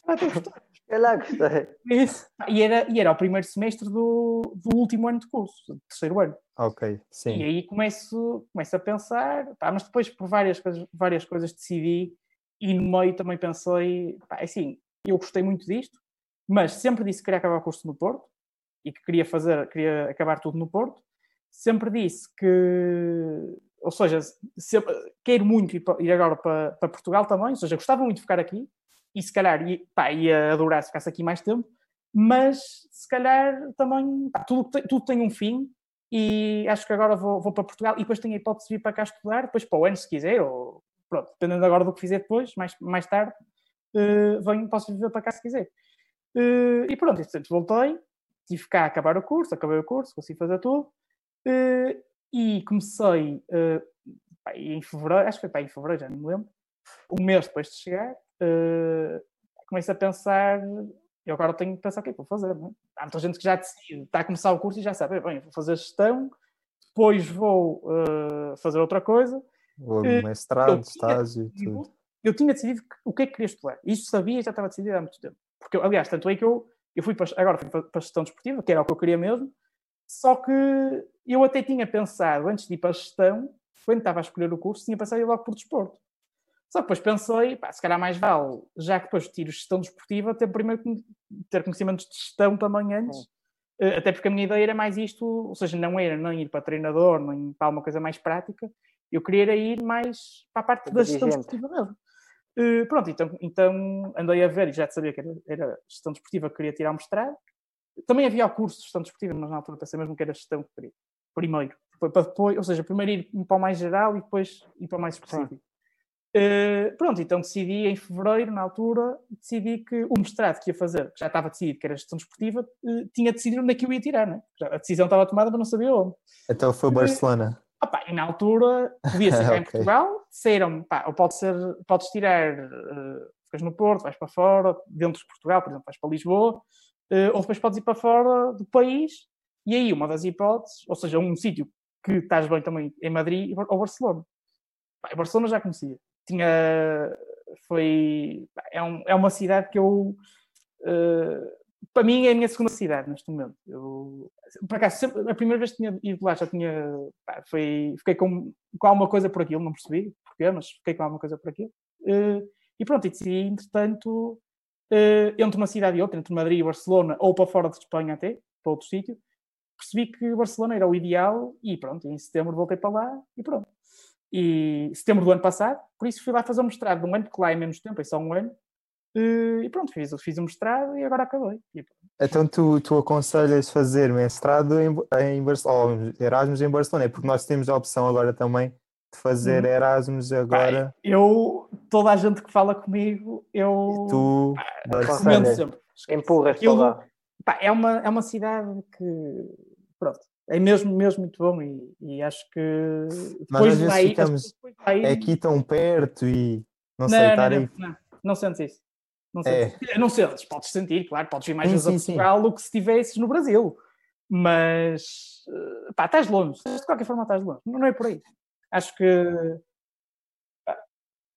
se calhar gostei. Isso. E era, e era o primeiro semestre do, do último ano de curso, do terceiro ano. Ok, sim. E aí começo, começo a pensar, pá, mas depois por várias coisas, várias coisas decidi e no meio também pensei, pá, é assim, eu gostei muito disto, mas sempre disse que queria acabar o curso no Porto e que queria fazer, queria acabar tudo no Porto. Sempre disse que, ou seja, sempre, quero muito ir, agora para, para, Portugal também, ou seja, gostava muito de ficar aqui e se calhar ia, pá, ia adorar se ficasse aqui mais tempo, mas se calhar também pá, tudo, tudo tem um fim e acho que agora vou, vou para Portugal e depois tenho a hipótese de vir para cá estudar, depois para o ano se quiser, ou pronto, dependendo agora do que fizer depois, mais, mais tarde, uh, venho, posso vir para cá se quiser. Uh, e pronto, entretanto voltei, tive cá a acabar o curso, acabei o curso, consegui fazer tudo. Uh, e comecei uh, em fevereiro, acho que foi pá, em fevereiro, já não me lembro, um mês depois de chegar, uh, comecei a pensar, eu agora tenho que pensar o que é que vou fazer. Não é? Há muita gente que já decide, está a começar o curso e já sabe, bem, vou fazer gestão, depois vou uh, fazer outra coisa. Vou mestrado, estágio, tudo. Eu tinha decidido o que é que queria estudar. Isso sabia, já estava decidido há muito tempo. Porque, aliás, tanto é que eu, eu fui para, agora fui para, a gestão desportiva, que era o que eu queria mesmo, só que eu até tinha pensado, antes de ir para a gestão, quando estava a escolher o curso, tinha pensado ir logo por desporto. Só que depois pensei, pá, se calhar mais vale, já que depois tiro gestão desportiva, ter primeiro ter conhecimentos de gestão também antes. Uh, até porque a minha ideia era mais isto, ou seja, não era nem ir para treinador, nem para uma coisa mais prática. Eu queria ir mais para a parte da gestão desportiva mesmo. Uh, pronto, então, então andei a ver e já sabia que era, era gestão desportiva que queria tirar o mestrado. Também havia o curso de gestão desportiva, mas na altura pensei mesmo que era gestão que queria. Primeiro. Para depois, ou seja, primeiro ir para o mais geral e depois ir para o mais específico. Uh, pronto, então decidi em fevereiro, na altura, decidi que o mestrado que ia fazer, que já estava decidido que era gestão desportiva, uh, tinha decidido onde é que eu ia tirar, né? a decisão estava tomada, mas não sabia onde. Então foi Barcelona. Opa, e na altura podia ser cá okay. em Portugal, disseram ou pode ser, podes tirar, uh, ficas no Porto, vais para fora, dentro de Portugal, por exemplo, vais para Lisboa, uh, ou depois podes ir para fora do país, e aí uma das hipóteses, ou seja, um sítio que estás bem também em Madrid ou Barcelona. Pá, Barcelona já conhecia. Tinha, foi, é, um, é uma cidade que eu, uh, para mim é a minha segunda cidade neste momento. Eu, por acaso, sempre, a primeira vez que tinha ido lá já tinha, pá, foi, fiquei com, com alguma coisa por aquilo, não percebi porquê, mas fiquei com alguma coisa por aquilo. Uh, e pronto, e decidi, entretanto, uh, entre uma cidade e outra, entre Madrid e Barcelona, ou para fora de Espanha até, para outro sítio, percebi que Barcelona era o ideal e pronto, em setembro voltei para lá e pronto. E setembro do ano passado, por isso fui lá fazer um mestrado de um ano, porque lá é menos tempo, é só um ano, e pronto, fiz, fiz o mestrado e agora acabei. Então tu, tu aconselhas fazer mestrado em, em Barcelona, ou Erasmus em Barcelona, é porque nós temos a opção agora também de fazer hum. Erasmus agora. eu, toda a gente que fala comigo, eu e tu recomendo sempre. Empurras para lá. Pá, é, uma, é uma cidade que, pronto, é mesmo, mesmo muito bom e, e acho que depois Mas às vezes ficamos é aqui tão perto e não, não sei, não, não, não, não sentes isso. Não sentes, é. não sentes, podes sentir, claro, podes ir mais vezes a Portugal do que se estivesses no Brasil. Mas eh, pá, estás longe, de qualquer forma estás longe, não é por aí. Acho que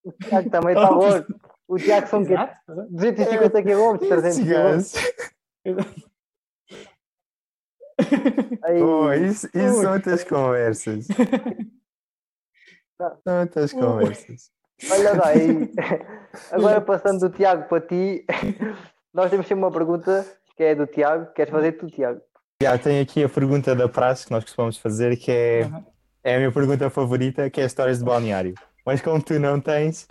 o Tiago também está longe. O Tiago são 250 km, 300 km. oh, isso, isso são outras conversas. São outras conversas. Olha daí, agora passando do Tiago para ti, nós temos sempre uma pergunta que é do Tiago. Queres fazer tu, Tiago? Já tenho aqui a pergunta da praxe que nós costumamos fazer, que é, uhum. é a minha pergunta favorita, que é histórias de balneário. Mas como tu não tens,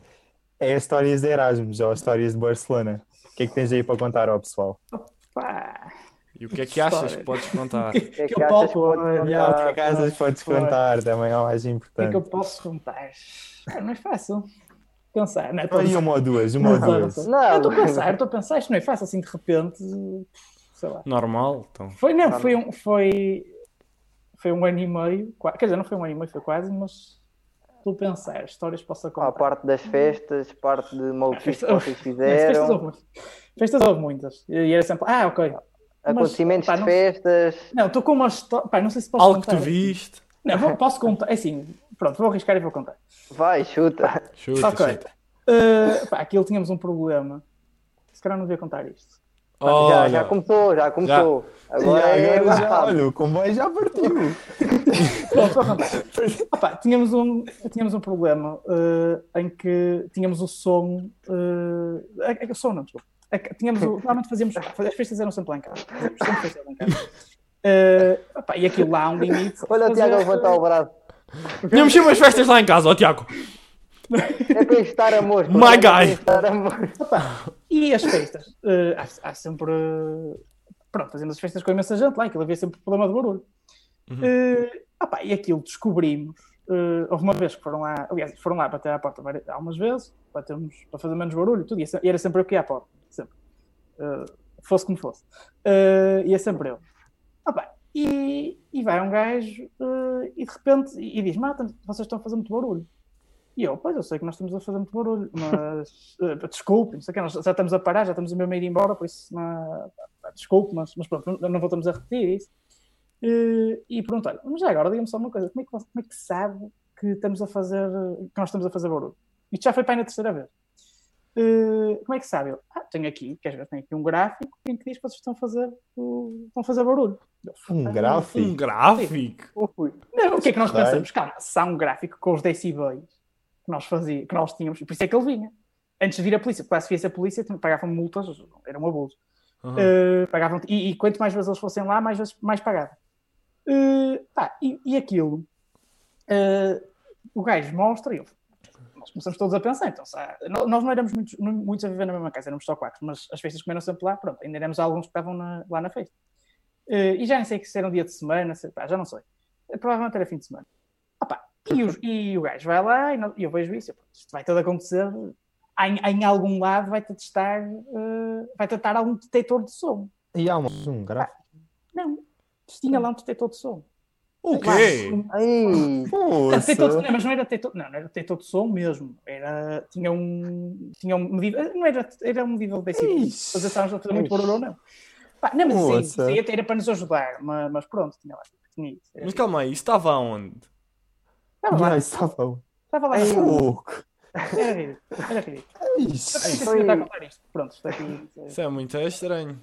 é histórias de Erasmus ou histórias de Barcelona. O que é que tens aí para contar ao pessoal? Opa! E o que é que achas que podes contar? O que é que, que achas que podes contar? O que é que achas que podes contar? Também é o mais importante. O que é que eu posso contar? É, não é fácil pensar. Não, é Aí uma ou duas, uma ou duas. Não, eu estou a pensar, estou a pensar, isto não é fácil assim de repente, sei lá. Normal, então. Foi, não, foi um, foi, foi um ano e meio, quer dizer, não foi um ano e meio, foi quase, mas estou a pensar, histórias posso contar. A parte das festas, parte de maluquices que vocês fizeram. Festas houve, festas houve muitas. E era sempre, ah, ok. Acontecimentos mas, pá, de festas. Não, estou com uma história, não sei se posso Algo contar. que tu viste. Não, posso contar, é assim, pronto, vou arriscar e vou contar. Vai, chuta. Chuta, ok. chuta. Uh, pá, aquilo tínhamos um problema. Se calhar não devia contar isto. já, já começou, já começou. Já. Agora, já, é agora já, olha, o comboio já partiu. Pronto, vou contar. Opa, tínhamos, um, tínhamos um problema uh, em que tínhamos o som. Uh, é, é, som não, desculpa. É, tínhamos o, normalmente fazíamos. As festas eram sempre lá em casa. Sempre festas lá em casa. Uh, opa, e aquilo lá há um limite. Olha o Tiago a levantar o braço. Tínhamos sempre umas festas lá em casa, ó Tiago. É para estar amor. My guy! E as festas? Uh, há, há, sempre. Pronto, fazemos as festas com imensa gente lá, aquilo havia sempre problema de barulho. Uhum. Uh, opa, e aquilo descobrimos. Uh, houve uma vez que foram lá, aliás, foram lá bater à porta várias, algumas vezes para, termos, para fazer menos barulho e tudo, e era sempre eu que ia à porta, sempre. Uh, fosse como fosse. Uh, ia sempre eu. E, e vai um gajo uh, e de repente e diz: Mata, vocês estão a fazer muito barulho. E eu, pois, eu sei que nós estamos a fazer muito barulho, mas uh, desculpe, não sei o que, nós já estamos a parar, já estamos a meio de ir embora, por isso, não, desculpe, mas, mas pronto, não voltamos a repetir isso. Uh, e olha, mas já agora diga-me só uma coisa, como é, que, como é que sabe que estamos a fazer, que nós estamos a fazer barulho? Isto já foi para aí na terceira vez. Uh, como é que sabe? Eu, ah, tenho aqui, queres ver, tenho aqui um gráfico em que diz que vocês estão a fazer, uh, estão a fazer barulho. Um ah, gráfico? Um gráfico? Não, o que é que nós pensamos? Calma, se há um gráfico com os decibéis, que nós, fazia, que nós tínhamos, por isso é que ele vinha. Antes de vir a polícia, porque lá se viesse a polícia, pagavam multas, era um abuso. Uhum. Uh, pagavam, e, e, quanto mais vezes eles fossem lá, mais vezes mais pagavam. Uh, e, e aquilo, uh, o gajo mostra, e eu, nós começamos todos a pensar, então, nós não éramos muitos, muitos a viver na mesma casa, éramos só quatro, mas as festas comeram sempre lá, pronto, ainda éramos alguns que estavam na, lá na festa. e já nem sei se era um dia de semana, se, pá, já não sei. Provavelmente era fim de semana. Opa, e, o, e o gajo vai lá e, eu vejo isso, isto vai tudo acontecer em, em algum lado vai-te testar, uh, vai testar algum detector de som. E há um gráfico? Não, tinha lá um detector de som. O quê? Ai, detector de, mas não era detector, não, não era detector de som mesmo. Era, tinha um, tinha um medidor, não era, era um medidor de decibéis. Fazer estávamos a fazer muito barulho ou não. Pá, não, mas sim, sim, era para nos ajudar, mas, mas pronto, tinha lá. Tinha isso, mas calma aí, estava onde? Estava lá. Estava onde? Estava lá. Era ridículo. Era ridículo. Isso. isto. Pronto, está aqui. Isso é muito estranho.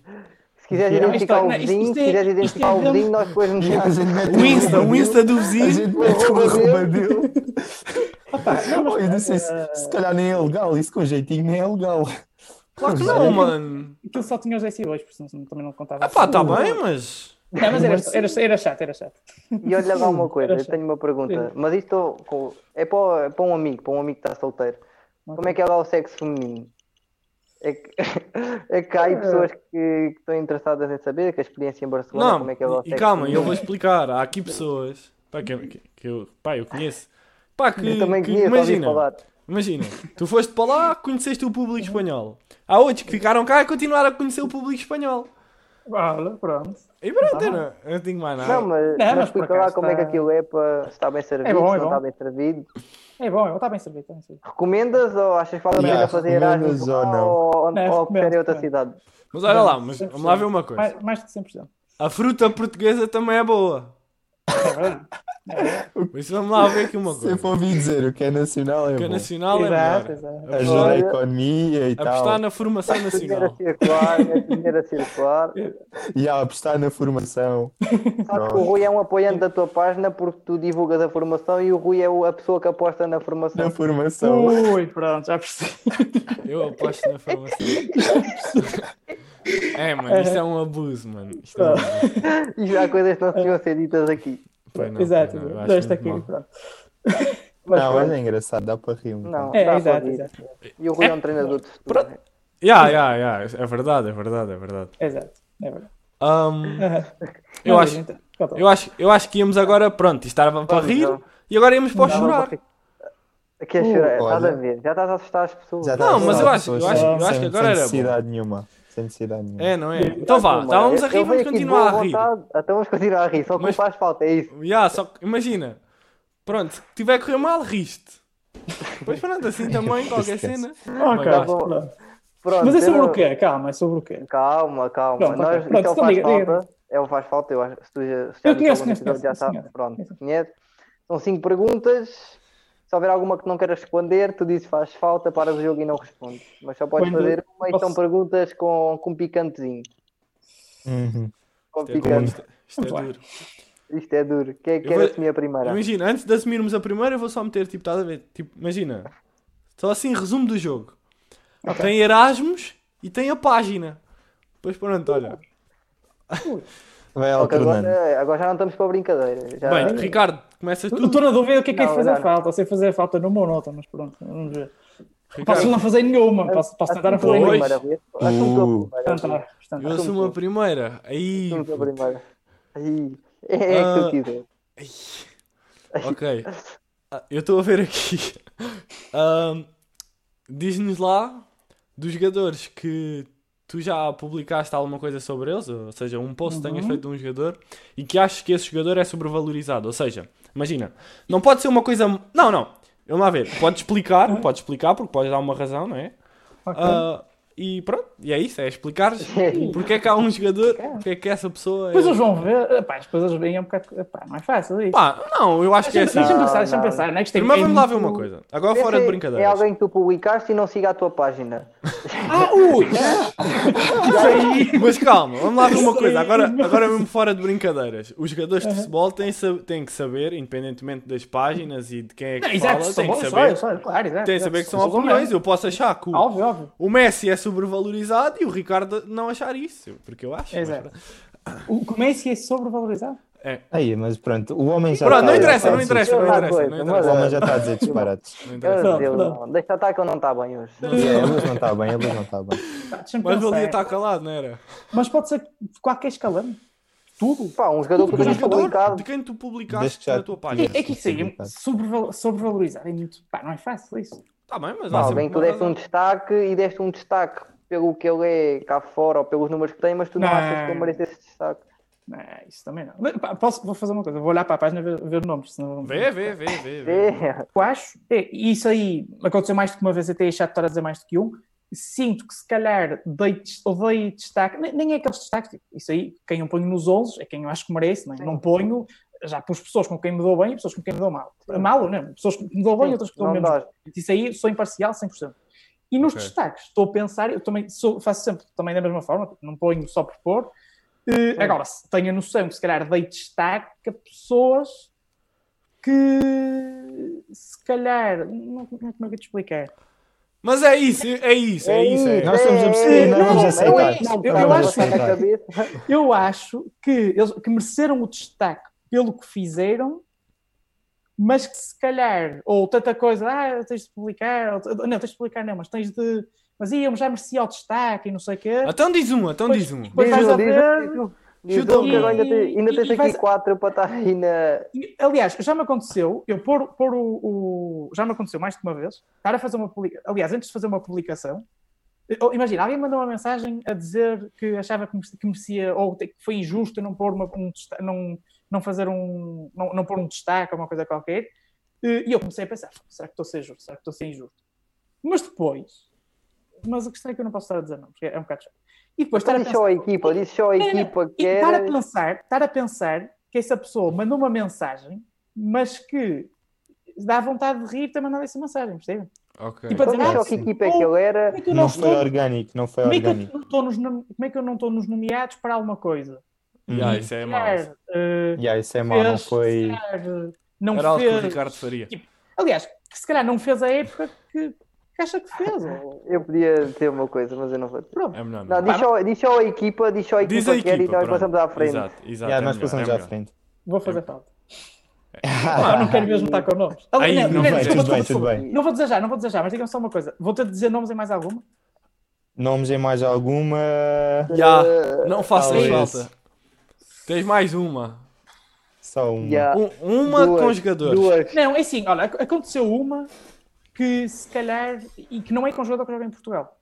Se quiseres identificar o vizinho, se quiseres identificar o vizinho, nós depois nos O Insta, o Insta do vizinho. A gente mete o arroba dele. Eu não sei se, se calhar nem é legal, isso com jeitinho nem é legal. Claro que não, mano. Aquilo só tinha os S2, por isso também não contava. Ah pá, tá bem, mas. Não, mas era, era, era chato, era chato. E olha lá uma coisa, eu tenho uma pergunta. Mas isto é para, é para um amigo, para um amigo que está solteiro. Como é que é lá o sexo feminino? É que, é que há aí pessoas que, que, estão interessadas em saber que a experiência em Barcelona, não, como é que é e calma, eu vou explicar. Há aqui pessoas pá, que, que, que eu, pá, eu conheço. Pá, que, eu também que, conheço, imagina, imagina, tu foste para lá, conheceste o público espanhol. Há outros que ficaram cá e continuaram a conhecer o público espanhol. Olha, pronto. E pronto, eu não, eu não tenho mais nada. Não, mas, não, mas, explica lá como é que aquilo é para estar bem servido, é bom, é não está bem servido. É bom, ele está bem servido. Está bem Recomendas ou achas que vale a pena fazer Erasmus ou, não? ou, não, ou preferem outra cidade? Mas olha lá, mas vamos lá ver uma coisa. Mais, mais de 100%. A fruta portuguesa também é boa. É isso vamos lá ver aqui uma coisa. Sempre ouvi dizer o que é nacional é O que é bom. nacional é exato, melhor. Ajuda a economia e tal. Apostar na formação nacional. a circular, dinheiro a circular. E a apostar na formação. Sabe que o Rui é um apoiante da tua página porque tu divulgas a formação e o Rui é a pessoa que aposta na formação. Na formação. Ui, pronto, já percebi. Eu aposto na formação. É, mano, isto é um abuso, mano. Isto é um abuso. E há coisas que não deviam ser ditas aqui. Não, exato, não, desta aqui, pronto. Mas, não, mas é engraçado, dá para rir um Não, é, exato, exato. E o Rui é um treinador de futuro. Pronto. Yeah, yeah, yeah. É verdade, é verdade, é verdade. Exato, é verdade. Um, eu, acho, então, eu, acho, eu acho que íamos agora, pronto, isto estava para rir não. e agora íamos para o chorar. Aqui é chorar, estás a ver, já estás a assustar as pessoas. Não, mas eu acho, eu acho, eu acho que agora era. necessidade nenhuma. Sem necessidade nenhuma. É, não é? Então vá, estávamos a rir, vamos continuar a rir. Então vamos continuar a rir, só que Mas... faz falta, é isso. Yeah, só que, imagina, pronto, se tiver a correr mal, riste. Depois pronto, assim também, qualquer cena. Ok, tá pronto. Mas é sobre o quê? Calma, é sobre o quê? Calma, calma. Pronto, Nós, pronto, então faz diga, falta. É o faz falta, eu acho. Se tu já, se já eu conheço, conheço, conheço, já sabe. Pronto, conhece. São cinco perguntas se houver alguma que não queiras responder, tu dizes faz falta, para o jogo e não respondes. Mas só podes Quando... fazer uma e são perguntas com, com picantezinho. Uhum. Com isto picante. É, isto é duro. Isto é duro. Quem é que quer vou... assumir a primeira? Imagina, antes de assumirmos a primeira, eu vou só meter, tipo, estás a ver? Tipo, imagina, só assim, resumo do jogo. Okay. Tem Erasmus e tem a página. Depois pronto, olha. Vai alternando. Agora, agora já não estamos para brincadeira. Já... Bem, Ricardo, começa tu. Estou na dúvida o que é que é fazer não. falta. Sei fazer falta numa nota, mas pronto, vamos ver. Ricardo. Posso não fazer nenhuma, posso, posso tentar a fazer nenhuma. Uh. Eu assumo a primeira. Aí. Assumo a primeira. Aí. É, é que tu quiser. Ok. Ah, eu estou a ver aqui. Um, Diz-nos lá dos jogadores que tu já publicaste alguma coisa sobre eles, ou seja, um post que tenhas uhum. feito de um jogador e que achas que esse jogador é sobrevalorizado. Ou seja, imagina, não pode ser uma coisa. Não, não. Vamos lá ver. Pode explicar, pode explicar, porque pode dar uma razão, não é? Okay. Uh, e pronto, e é isso, é explicar porque é que há um jogador, porque é que essa pessoa. Depois é... eles vão ver, pá, depois eles veem é um bocado. Pá, não é fácil isso. Pá, não, eu acho que é assim. Deixa-me pensar, deixa-me pensar. Não é que isto é- Primeiro é vamos lá ver uma coisa. Agora Esse fora de é- brincadeiras. É alguém que tu publicaste e não siga a tua página. Ah, ui! Isso aí. Mas calma, vamos lá ver uma coisa. Agora, agora mesmo fora de brincadeiras. Os jogadores de futebol têm, têm que saber, independentemente das páginas e de quem é que Não, fala, são têm que saber. só, só, claro, exato. Tem que saber que são São opiniões. Eu posso achar que o, Óbvio, óbvio. o Messi é sobrevalorizado e o Ricardo não achar isso. Porque eu acho. mas Exato. O que o Messi é sobrevalorizado? É. Aí, mas pronto, o homem já Pronto, está- não interessa, não dizer- interessa, não interessa. coisa, Não mas- O interessa. homem já está a dizer disparates. Não Meu interessa. Deus, não. Deixa estar que eu não está bem hoje. É, a luz não está bem, a luz não está bem. Deixa-me Mas pensar. valia estar calado, não era? Mas pode ser qualquer escalão. Tudo. Pá, um jogador que Um jogador publicado. de quem tu publicaste já- na tua página. É, é que isso aí, sobreval- sobrevalorizar é muito. Pá, não é fácil isso. Tá bem, mas Pá, sempre que tu deste um destaque e deste um destaque pelo que ele é cá fora ou pelos números que tem, mas tu não, Não. achas que ele merece esse destaque. Não, isso também não. Posso, vou fazer uma coisa, vou olhar para a página e ver, ver nomes. Senão... Vê, vê, vê, vê. vê. Eu acho, é, e isso aí aconteceu mais do que uma vez, até achar estar a dizer mais do que um. Sinto que se calhar dei, dei destaque, nem, nem é aqueles destaques, tipo, isso aí, quem eu ponho nos 11 é quem eu acho que merece, não, é? não ponho, já pus pessoas com quem me dou bem e pessoas com quem me dou mal. Mal, não, pessoas que me dou bem e outras que dou Não menos. Isso aí sou imparcial 100%. E nos Ok. destaques, estou a pensar, eu também sou- faço sempre também da mesma forma, tipo, não ponho só por pôr. Eh, agora, se tenho a noção que se calhar dei destaque a pessoas que se calhar. Não, como é que eu te explicar? Mas é isso, é isso, é isso. É. Nós estamos a perceber, nós vamos Não, aceitar. não é isso. Eu- acho-. Eu acho que eles que mereceram o destaque pelo que fizeram, mas que se calhar, ou tanta coisa, ah, tens de publicar, ou, não, tens de publicar, não, mas tens de. Mas iam, já merecia o destaque e não sei o quê. Então diz um, então diz um. Depois Diz vais um, diz ver. diz. Diz um, agora ainda, te- ainda E- tens e aqui vais- quatro para estar aí na. Aliás, já me aconteceu, eu pôr, pôr o, o- Já me aconteceu mais de uma vez, estar a fazer uma publicação. Aliás, antes de fazer uma publicação, eu- imagina, alguém mandou uma mensagem a dizer que achava que merecia, ou que foi injusto não pôr uma, um não, não fazer um. Não, não pôr um destaque ou uma coisa qualquer. E eu comecei a pensar: será que estou a ser justo? Será que estou a ser injusto? Mas depois. Mas a questão é que eu não posso estar a dizer não, porque é um bocado chato. E depois estar a Diz só a equipa, diz só a equipa que e estar a era. pensar, estar a pensar que essa pessoa mandou uma mensagem, mas que dá vontade de rir ter mandado essa mensagem, percebe? Ok. Tipo, a Então dizer, ah, que equipa é que ele era. Como é que eu não, Não foi orgânico, não foi como é que eu orgânico. não estou nos, como é que eu não estou nos nomeados para alguma coisa? Yeah, Uhum. isso é mau. calhar, eh, Yeah, isso é mau, não fez, foi. se calhar, não Era algo que o fez. Ricardo faria. Aliás, que se calhar não fez a época que, que acha que fez. ou- Eu podia dizer uma coisa, mas eu não vou. Pronto. É melhor Não, não. diz só, diz só a equipa, diz só a Diz equipa a que era e equipa, nós passamos à frente. Exato, exato. Yeah, é nós passamos é já à frente. Vou fazer falta. Ah, não quero mesmo estar com nomes. Aí, Aliás, não primeiro, vai, tudo bem, tudo bem. Não vou já, não vou já, mas digam só uma coisa. Vou ter de dizer nomes em mais alguma? Nomes em mais alguma. Já, Eh, não faças talvez. falta. Tens mais uma. Só uma. já, Um- uma duas, com jogadores. Duas. Não, é assim, olha, ac- aconteceu uma que se calhar, e que não é com jogador que joga em Portugal,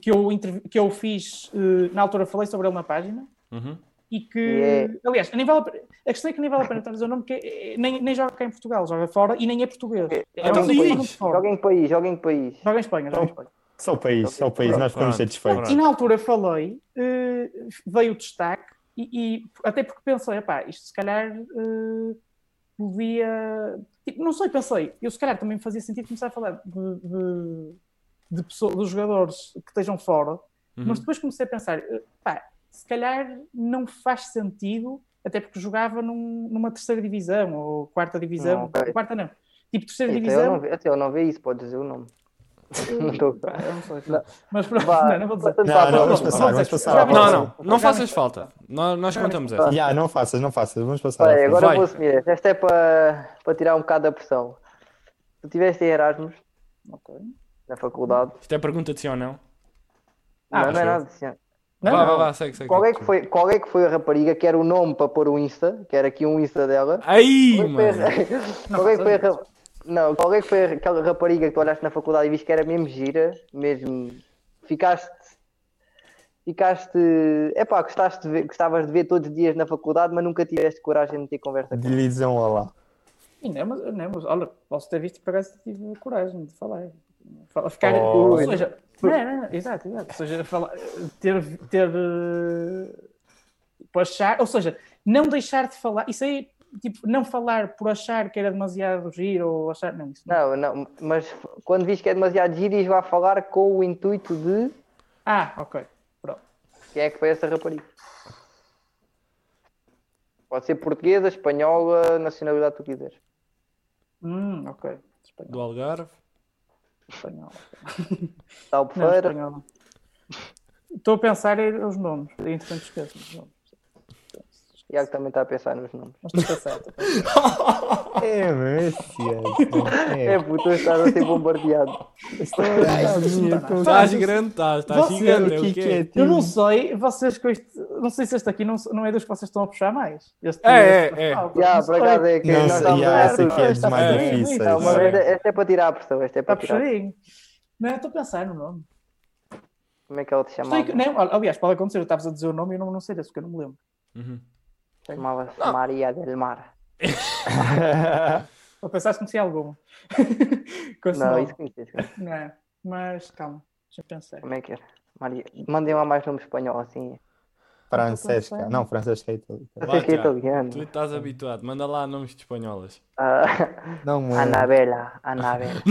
que eu, interv- que eu fiz, eh, na altura falei sobre ele na página, Uhum. e que, E é- aliás, a, pe- a questão é que nem vale a pena estar a dizer o nome, porque é- nem, nem joga cá em Portugal, joga fora e nem é português. É Então um fora. Joga em país, joga em país. Joga em Espanha, joga em Espanha. Só o país, só o país, nós ficamos satisfeitos. E na altura falei, eh, veio o destaque, e, e até porque pensei, epá, isto se calhar eh, podia. Tipo, não sei, pensei, eu se calhar também fazia sentido começar a falar de, de, de pessoas, dos jogadores que estejam fora, Uhum. mas depois comecei a pensar, eh, pá, se calhar não faz sentido, até porque jogava num- numa terceira divisão ou quarta divisão, Não, ok. quarta não, tipo terceira Até eu divisão. não ve- até eu não vê isso, pode dizer o nome. Não estou eu não. Mas pronto, não, não vou dizer. Não, não, vamos passar, vamos passar. Não, não, não faças falta. Nós, nós contamos essa. Já, não faças, não faças, vamos passar. frente. agora Vai. vou assumir esta. É para, para tirar um bocado da pressão. Tu tiveste em Erasmus Ok. na faculdade. Isto é pergunta de sim ou não? Ah, não, não é nada assim. Não, vá, não. vá, vá, segue, segue. Qual é, que foi, qual é que foi a rapariga que era o nome para pôr o Insta? Que era aqui um Insta dela. Aí, Qual é que mano. foi a- qual é que foi a ra- Não, qual é que foi aquela rapariga que tu olhaste na faculdade e viste que era mesmo gira, mesmo. Ficaste. Ficaste. Epá, gostaste de ver, gostavas de ver todos os dias na faculdade, mas nunca tiveste coragem de ter conversa com De lhe dizer um olá. E não, mas, não, mas olha, posso ter visto por acaso tive coragem de falar. Fala- Ficar, Oh. ou seja, Não, não, exato, exato. Ou seja, falar, ter, ter uh, achar, ou seja, não deixar de falar. Isso aí, tipo, não falar por achar que era demasiado giro ou achar. Não, isso não. não, não mas quando vis que é demasiado giro, diz lá falar com o intuito de. Ah, ok. Pronto. Quem é que foi essa rapariga? Pode ser portuguesa, espanhola, nacionalidade que tu quiseres. Hum, ok. Espanhol. Do Algarve. Espanhol. Albufeira. Estou a pensar em os nomes. Interessante esquecer os nomes. Tiago também está a pensar nos nomes. Mas estou a pensar. Estou É, mas é. É, puto, estás a ser bombardeado. Estás grande, estás, estás gigante. O que é? Eu não sei, vocês com este. Não sei se este aqui não, não é dos que vocês estão a puxar mais. Este, é, é, é. Já, por acaso é que nós estamos a essa aqui é dos mais difíceis. Não, mas esta, é para tirar a pressão. Esta é para tirar. Não, estou a pensar no nome. Como é que ela te chamava? Não, aliás, pode acontecer, eu estavas a dizer o nome e eu não, não sei desse, porque eu não me lembro. Uhum. Chamava-se Maria del Mar. Vou pensar se conhecia alguma. Não, isso conheces. Não é. Mas calma, deixa eu pensar. Como é que era? Maria. Mandem lá mais nome espanhol, assim. Francesca. Não, Francesca é italiano. Que é italiano. Tu estás habituado. Manda lá nomes de espanholas. Ah, Não, mano. Anabela. Anabela.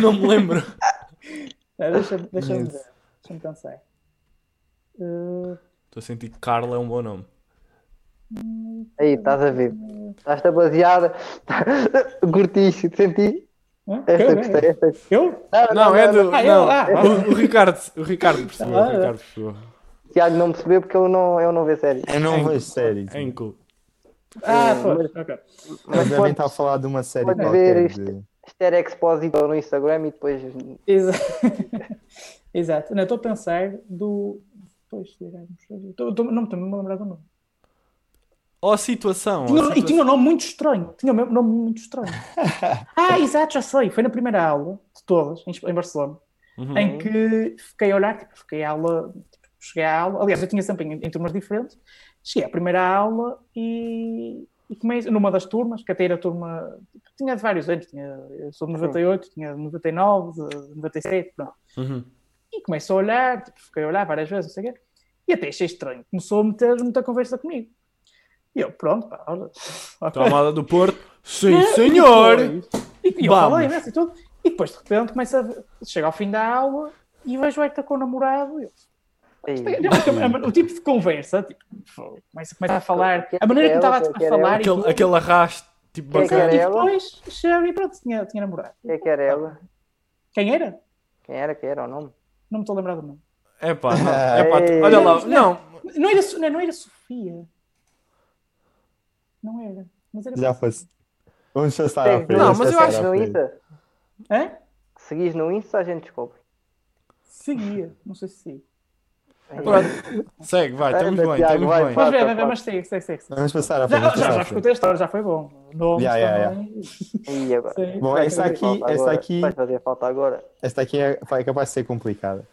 não me lembro. Deixa- Deixa-me Yes. ver. Deixa-me pensar. Eh, Estou a sentir que Carla é um bom nome. Aí, estás a ver. Estás-te a basear. Curtiste, senti. Esta Eu? gostei. Esta... Eu? Não, é do. Ah, não, eu? Ah, o, o Ricardo, o Ricardo percebeu. Ah, O Ricardo percebeu. Tiago não percebeu porque eu não, eu não vejo séries. Eu não Em- vejo séries. É incool. Ah, Sim, foi. mas-. Mas devem estar a falar de uma série pode qualquer. ver de- isto era Exposito no Instagram e depois. Exa- Exato. Não, estou a pensar do. Pois, digamos. Estou- estou- Não me estou a lembrar do nome. Ou a situação. Tinha- a E situação. tinha um nome muito estranho. Tinha um nome muito estranho. ah, exato, já sei. Foi na primeira aula de todas, em, Barcelona, Uhum. em que fiquei a olhar, tipo, fiquei a aula, tipo, cheguei à aula. Aliás, eu tinha sempre em, em turmas diferentes. Cheguei à primeira aula e, e comecei numa das turmas, que até era turma. tipo, tinha de vários anos. Tinha, eu sou de 98, tinha de 99, de 97, pronto. Uhum. E começo a olhar, tipo, fiquei a olhar várias vezes, não sei o quê. E até achei estranho. Começou a meter muita conversa comigo. E eu, pronto, pá, olha. Tomada do Porto. Sim, E senhor! depois- E, e eu Vamos. falei imenso e tudo. E depois, de repente, começa a ver- chega ao fim da aula e vejo o Hector com o namorado. E eu, Ei, Não, o tipo de conversa, tipo, começa, começa a falar, a maneira que estava a, falar e Aquele, tudo. aquele arrasto, tipo Quem é que bacana. E depois chega e pronto, tinha, tinha namorado. Quem é que era ela? Quem era? Quem era? Quem era o nome? Não me estou a lembrar do nome. É pá. É pá, olha lá. Não, Não era, não era Sofia. Não era. Mas era Já fosse. Vamos passar à frente. Não, mas eu acho No. Insta? Hã? Seguis no Insta, a gente descobre. Seguia. Não sei se sigo. pronto. Segue, vai, estamos bem, estamos bem. Mas, vai, passa. mas segue, segue, segue. Vamos passar à Já, frente. já, já escutei a história, já foi bom. Nomes também. E agora? Sim. Bom, fazer aqui, agora. aqui, Vai fazer falta agora. esta aqui é, vai capaz de ser complicada.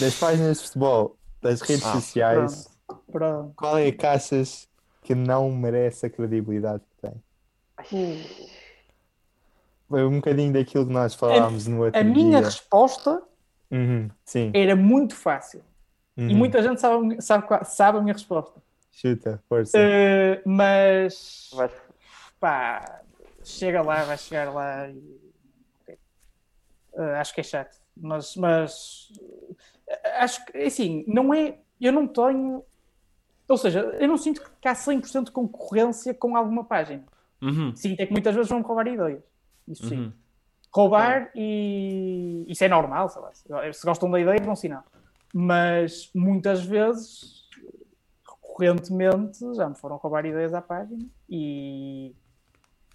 Das páginas de futebol, das redes Ah, sociais, Pronto. qual é que achas que não merece a credibilidade que tem? Foi um bocadinho daquilo que nós falámos no outro A minha dia. resposta Uhum, sim. era muito fácil. E Uhum. muita gente sabe, sabe, sabe a minha resposta. Chuta, força. Eh, mas Vai- pá, chega lá, vai chegar lá e. Eh, acho que é chato. Mas, mas eh, acho que assim, não é. Eu não tenho. Ou seja, eu não sinto que há 100% de concorrência com alguma página. Uhum, Sinto é que muitas vezes vão roubar ideias. Isso sim. uhum. roubar e isso é normal, sei lá. Se gostam da ideia, é bom sinal. Mas muitas vezes, recorrentemente, já me foram roubar ideias à página e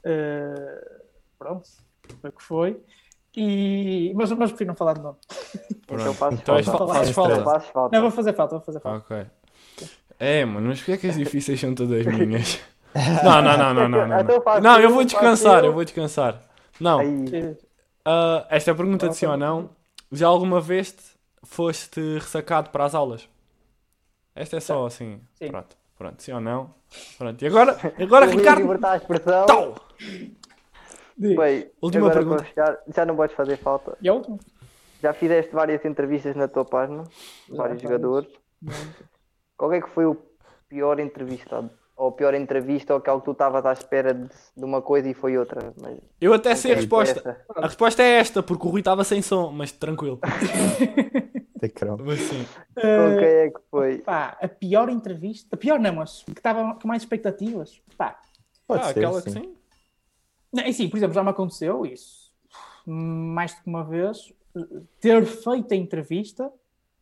eh, pronto, foi o que foi. E, mas, mas prefiro não falar de nome. Então Pronto. Então falta. Então falta. fazes falta. Não, vou fazer falta, vou fazer falta. Ok. É, mano, mas porquê é que as difíceis são todas minhas? Não, não, não, não, não. Não, Então faz não eu vou descansar, eu vou descansar. Não, ah, esta é a pergunta de sim ou não. Já alguma vez te- foste ressacado para as aulas? Esta é só assim. Sim. Pronto, pronto, sim ou não? Pronto, e agora, agora Ricardo. libertar a expressão. Tau! Bem, Última agora pergunta. fechar, já não podes fazer falta. E a última? já fizeste várias entrevistas na tua página, já, vários jogadores. Qual é que foi o pior entrevistado? Ou a pior entrevista ou aquela que tu estavas à espera de, de, uma coisa e foi outra? Mas... Eu até sei a resposta. A resposta é esta, porque o Rui estava sem som, mas tranquilo. mas sim. Com quem é que foi? Pá, a pior entrevista. A pior não, mas que estava com mais expectativas. Pá. Pode ah, ser, aquela sim. que sim. Não, e sim, por exemplo, já me aconteceu isso mais do que uma vez ter feito a entrevista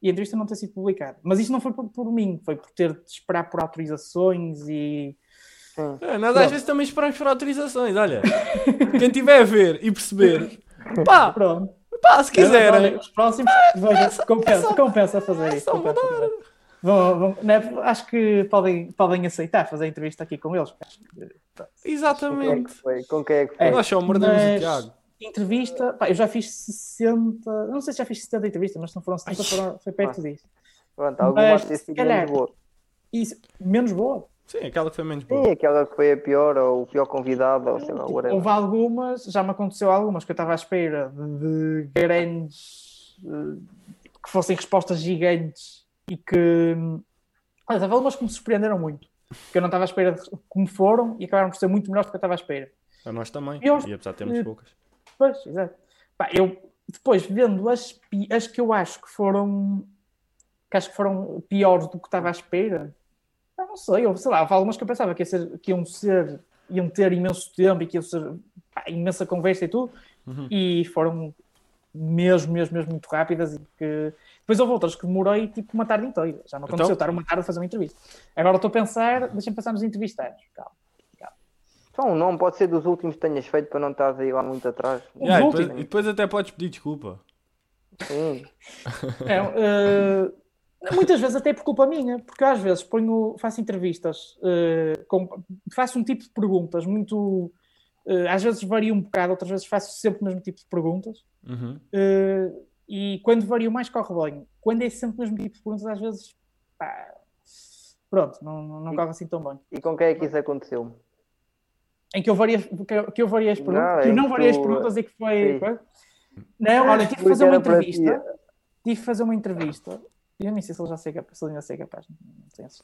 e a entrevista não ter sido publicada. Mas isso não foi por, por mim, foi por ter de esperar por autorizações e. É, nós às vezes também esperamos por autorizações. Olha, quem tiver a ver e perceber, pá, Pronto. pá se quiser. Os próximos, veja, é compensa, é compensa fazer isso. Compensa fazer. Vão, vão, né? Acho que podem, podem aceitar fazer a entrevista aqui com eles. Exatamente. Com quem é que foi? É, Nós só mordemos o Tiago. Entrevista, pá, eu já fiz 60, não sei se já fiz 70 entrevistas, mas se não foram 70, foram, foi perto ah. disso. Pronto, alguma mas, se calhar, menos boa. Isso, menos boa? Sim, aquela que foi menos boa. Sim, aquela que foi a pior, ou o pior convidado, ou sei lá, whatever. Houve algumas, já me aconteceu algumas que eu estava à espera de, de grandes, que fossem respostas gigantes e que. Olha, houve algumas que me surpreenderam muito. Que eu não estava à espera de como foram e acabaram por ser muito melhores do que eu estava à espera. A nós também, eu, e apesar de termos poucas. Pois, exato. Pá, eu depois vendo as, as que eu acho que foram que acho que foram piores do que estava à espera, eu não sei, eu, sei lá, houve algumas que eu pensava que, ia ser, que iam ser, iam ter imenso tempo e que iam ser pá, imensa conversa e tudo, uhum. e foram mesmo, mesmo, mesmo muito rápidas e que depois houve outras que demorei tipo uma tarde inteira. Já não aconteceu então... estar uma tarde a fazer uma entrevista. Agora estou a pensar, deixa-me pensar nos entrevistados. Calma. Então, não pode ser dos últimos que tenhas feito para não estar aí lá muito atrás. Yeah, e, depois, e, depois, até podes pedir desculpa. Sim. é, uh, muitas vezes até por culpa minha, porque às vezes ponho, faço entrevistas, uh, com, faço um tipo de perguntas muito. Uh, às vezes varia um bocado, outras vezes faço sempre o mesmo tipo de perguntas. Uhum. e quando vario mais, corre bem. Quando é sempre o mesmo tipo de perguntas, às vezes. Pá, pronto, não, não corre assim tão bem. E com quem é que isso aconteceu? Em que eu variei, que eu variei as perguntas, não, que eu não variei as perguntas e que foi. Não, olha, tive que fazer uma entrevista. Tive que fazer uma entrevista. Eu nem sei se ele já sei capaz, se ele ainda sei capaz, não tenho certeza.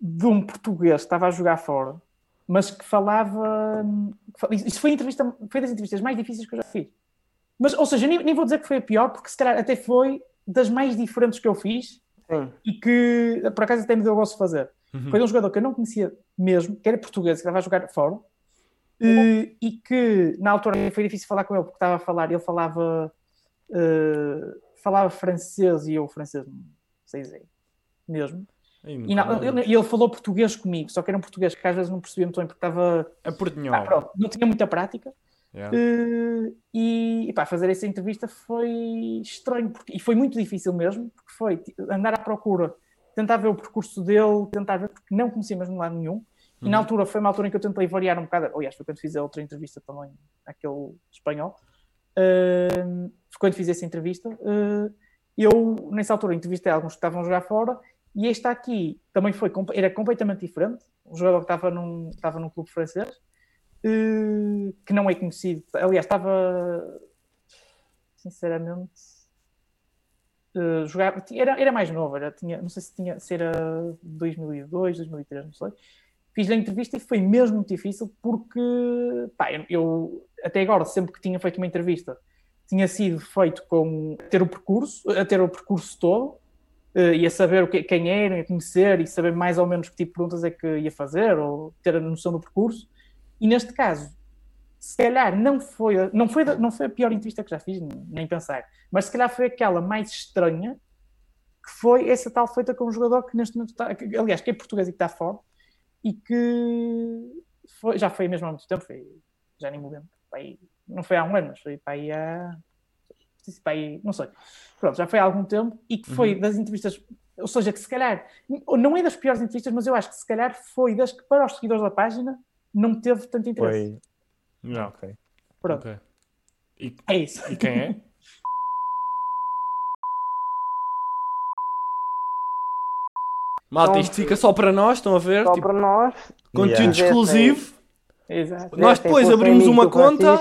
De um português que estava a jogar fora, mas que falava. Isso foi, entrevista, foi das entrevistas mais difíceis que eu já fiz. Mas, ou seja, nem, nem vou dizer que foi a pior, porque se calhar até foi das mais diferentes que eu fiz Sim. e que por acaso até me deu gosto de fazer. Uhum. Foi um jogador que eu não conhecia mesmo, que era português, que estava a jogar fora, uh, e que na altura foi difícil falar com ele, porque estava a falar, ele falava, uh, falava francês e eu francês, não sei dizer, mesmo. E não, ele, ele, falou português comigo, só que era um português que às vezes não percebia muito bem porque estava. A portunhol. Ah, pronto, não tinha muita prática. Yeah. Uh, e, e pá, fazer essa entrevista foi estranho porque, e foi muito difícil mesmo, porque foi andar à procura tentar ver o percurso dele, tentar ver, porque não conhecia mesmo lado nenhum. E na uhum. altura foi uma altura em que eu tentei variar um bocado. Aliás, foi quando fiz a outra entrevista também, aquele espanhol. Uh, foi quando fiz essa entrevista. Uh, eu, nessa altura, entrevistei alguns que estavam a jogar fora. E este aqui também foi, era completamente diferente. O jogador que estava num, estava num clube francês, uh, que não é conhecido. Aliás, estava, sinceramente, uh, jogava, era, era mais novo, era, tinha, não sei se, tinha, se era 2002, 2003, não sei. Fiz a entrevista e foi mesmo muito difícil porque, pá, eu, eu até agora, sempre que tinha feito uma entrevista, tinha sido feito com ter o percurso, a ter o percurso todo, uh, e a saber o que, quem era, a conhecer e saber mais ou menos que tipo de perguntas é que ia fazer, ou ter a noção do percurso. E neste caso, se calhar não foi, não foi, não foi a pior entrevista que já fiz, nem pensar, mas se calhar foi aquela mais estranha, que foi essa tal feita com um jogador que neste momento está, que, aliás, que é português e que está fora, e que foi, já foi mesmo há muito tempo, foi, já nem me lembro, aí, não foi há um ano, mas foi para aí há, para aí, não sei, pronto, já foi há algum tempo, e que foi uhum. das entrevistas, ou seja, que se calhar, não é das piores entrevistas, mas eu acho que se calhar foi das que para os seguidores da página não teve tanto interesse. Foi não. Ok. Pronto. Okay. E, é isso. E quem é? Malta, isto fica só para nós, estão a ver? Só tipo, para nós. Conteúdo yeah. exclusivo. Exato. Nós depois abrimos uma conta. O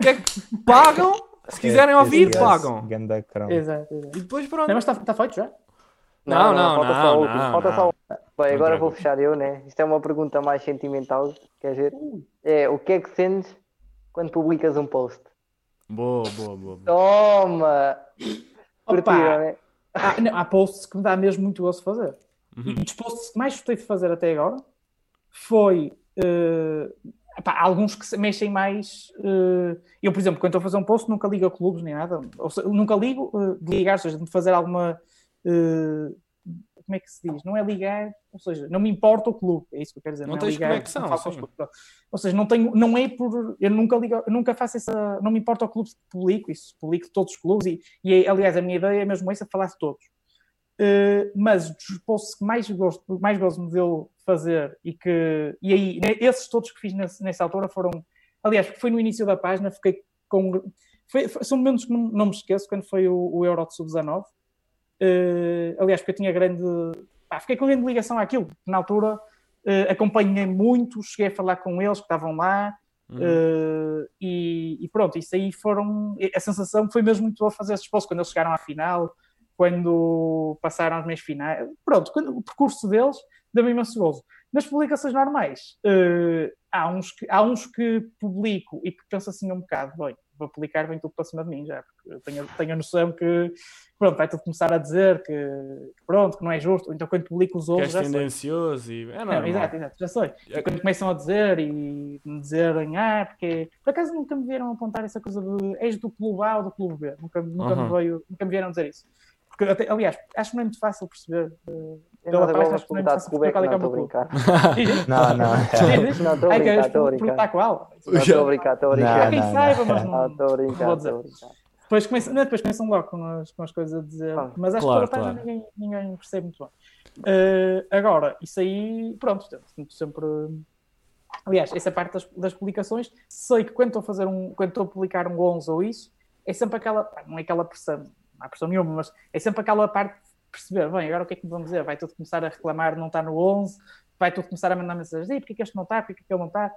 que é que pagam? Se quiserem ouvir, pagam. Exato, exato. E depois pronto. Não, mas está feito já? Não, não, falta não, só a última, não, falta não. só. Bem, agora vou fechar eu, né? Isto é uma pergunta mais sentimental, quer dizer? É, o que é que sentes quando publicas um post? Boa, boa, boa. boa. Toma! Opa! Curtiram, né? Há, não, há posts que me dá mesmo muito gosto de fazer. Uhum. E dos posts que mais gostei de fazer até agora foi epá, alguns que se mexem mais. eh, eu, por exemplo, quando estou a fazer um post, nunca ligo a clubes nem nada. Ou seja, nunca ligo eh, de ligar, ou seja, de fazer alguma. eh, como é que se diz? Não é ligar, ou seja, não me importa o clube, é isso que eu quero dizer. Não é tens ligar, conexão, não. Ou seja, não tenho, não é por. Eu nunca ligo, eu nunca faço essa. Não me importa o clube que publico, isso, publico todos os clubes e, e aliás, a minha ideia é mesmo essa, falar de todos. Uh, mas dos posts que mais gosto, mais gosto me deu fazer e que e aí né, esses todos que fiz nesse, nessa altura foram aliás porque foi no início da página fiquei com foi, foi- são momentos que não, não me esqueço quando foi o, o Euro de Sub-19 Uh, aliás porque eu tinha grande pá, fiquei com grande ligação àquilo na altura uh, acompanhei muito cheguei a falar com eles que estavam lá Uhum. Uh, e, e pronto, isso aí foram. A sensação foi mesmo muito boa fazer esses posts quando eles chegaram à final, quando passaram as meias finais. Pronto, quando- o percurso deles deu-me imenso gozo. Nas publicações normais, há, uns que, há uns que publico e que penso assim um bocado: bem, vou publicar, vem tudo para cima de mim já, porque eu tenho, tenho a noção que pronto, vai tudo começar a dizer que, que pronto, que não é justo. Então quando publico os Que outros, és já sei. tendencioso e. É Não, exato, exato, já sei. É- quando começam a dizer e me dizerem, ah, porque por acaso nunca me vieram apontar essa coisa de és do clube A ou do clube B, nunca, nunca, Uhum. me, veio, nunca me vieram dizer isso. Porque, aliás, acho que não é muito fácil perceber. Eu Pela não página, acho que não é perguntar muito fácil que qual é que é o meu clube. Não, não. Não, estou a brincar, estou a brincar. qual? Estou a brincar, estou a Não, brincar. Há quem não, saiba, não. mas Não, não. estou a brincar, dizer. estou a brincar. Depois começam, não, depois começam logo com as, com as coisas a dizer. Claro. Mas acho Claro, que pela página claro. ninguém, ninguém percebe muito bem. Eh, agora, isso aí, pronto, tento sempre. Aliás, essa parte das, das publicações, sei que quando estou a fazer um. Quando estou a publicar um 11 ou isso, é sempre aquela. Não é aquela pressão, não há pressão nenhuma, mas é sempre aquela parte de perceber, bem, agora o que é que me vão dizer? Vai tudo começar a reclamar, não está no 11, vai tudo começar a mandar mensagens, e porque é que este não está, porque é que aquele não está?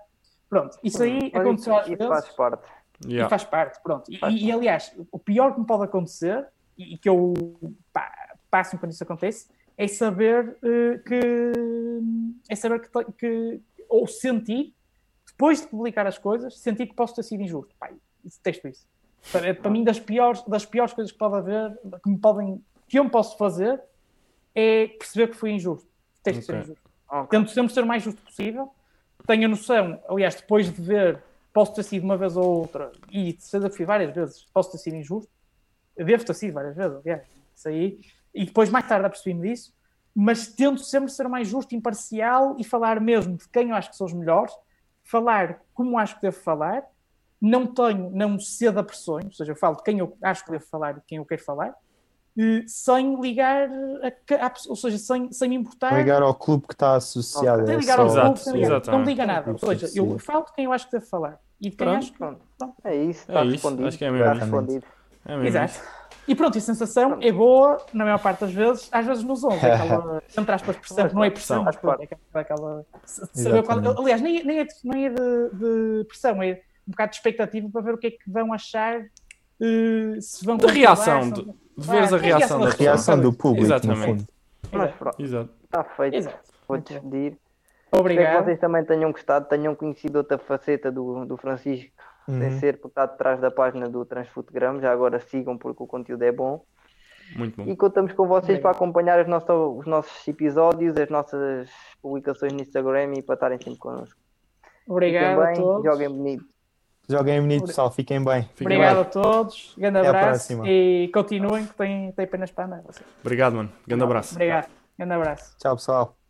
Pronto, isso aí Mas aconteceu às isso, vezes. isso faz parte. Yeah. E faz parte, pronto. E, Faz e, aliás, o pior que me pode acontecer, e, que eu pá, passo quando isso acontece, é saber eh, que. É saber que, que. Ou sentir, depois de publicar as coisas, sentir que posso ter sido injusto. Pá, detesto isso. Para, para mim, das piores, das piores coisas que pode haver, que me podem. que eu me posso fazer, é perceber que fui injusto. Detesto ser Ok. injusto. Ok. Tento sempre ser o mais justo possível. Tenho a noção, aliás, depois de ver, posso ter sido uma vez ou outra, e de certeza que fui várias vezes, posso ter sido injusto. Devo ter sido várias vezes, aliás. Isso aí. E depois, mais tarde, apercebi-me disso. Mas tento sempre ser mais justo, imparcial e falar mesmo de quem eu acho que são os melhores, falar como acho que devo falar. Não tenho, não cedo a pressões, ou seja, eu falo de quem eu acho que devo falar e de quem eu quero falar, eh, sem ligar, a, ca- à pessoa- ou seja, sem, sem me importar. Ligar ao clube que está associado. Sem é ligar ao Exato, clube, sem ligar. não liga nada. Ou seja, eu falo de quem eu acho que devo falar e de quem Pronto. acho que. Pronto. Pronto. É isso, É está isso, respondido. acho que é mesmo Está respondido. É mesmo Exato. isso. E pronto, e a sensação é boa, na maior parte das vezes, às vezes nos 11, é aquela, entre aspas, pressão, não é pressão, mas pronto, é aquela, aquela saber qual, aliás, nem, nem é, de, nem é de, de pressão, é um bocado de expectativa para ver o que é que vão achar, eh, se vão De concordar, reação, de, de veres a Ah, reação da a A reação do público, no Exatamente. fundo. Mas pronto, Exato. está feito. Exato. Vou despedir. Espero que Obrigado. vocês também tenham gostado, tenham conhecido outra faceta do, do Francisco, sem Uhum. ser por estar detrás da página do Transfotogram. Já agora sigam porque o conteúdo é bom. Muito bom. E contamos com vocês Obrigado. para acompanhar os nossos, os nossos episódios, as nossas publicações no Instagram e para estarem sempre connosco. Obrigado Fiquem a bem, todos. joguem bonito. Joguem bonito, pessoal. Fiquem bem. Fiquem Obrigado bem. a todos. Grande Até abraço e continuem que têm, têm apenas para andar. vocês. Obrigado, mano. Grande abraço. Obrigado. Grande abraço. Tchau, pessoal.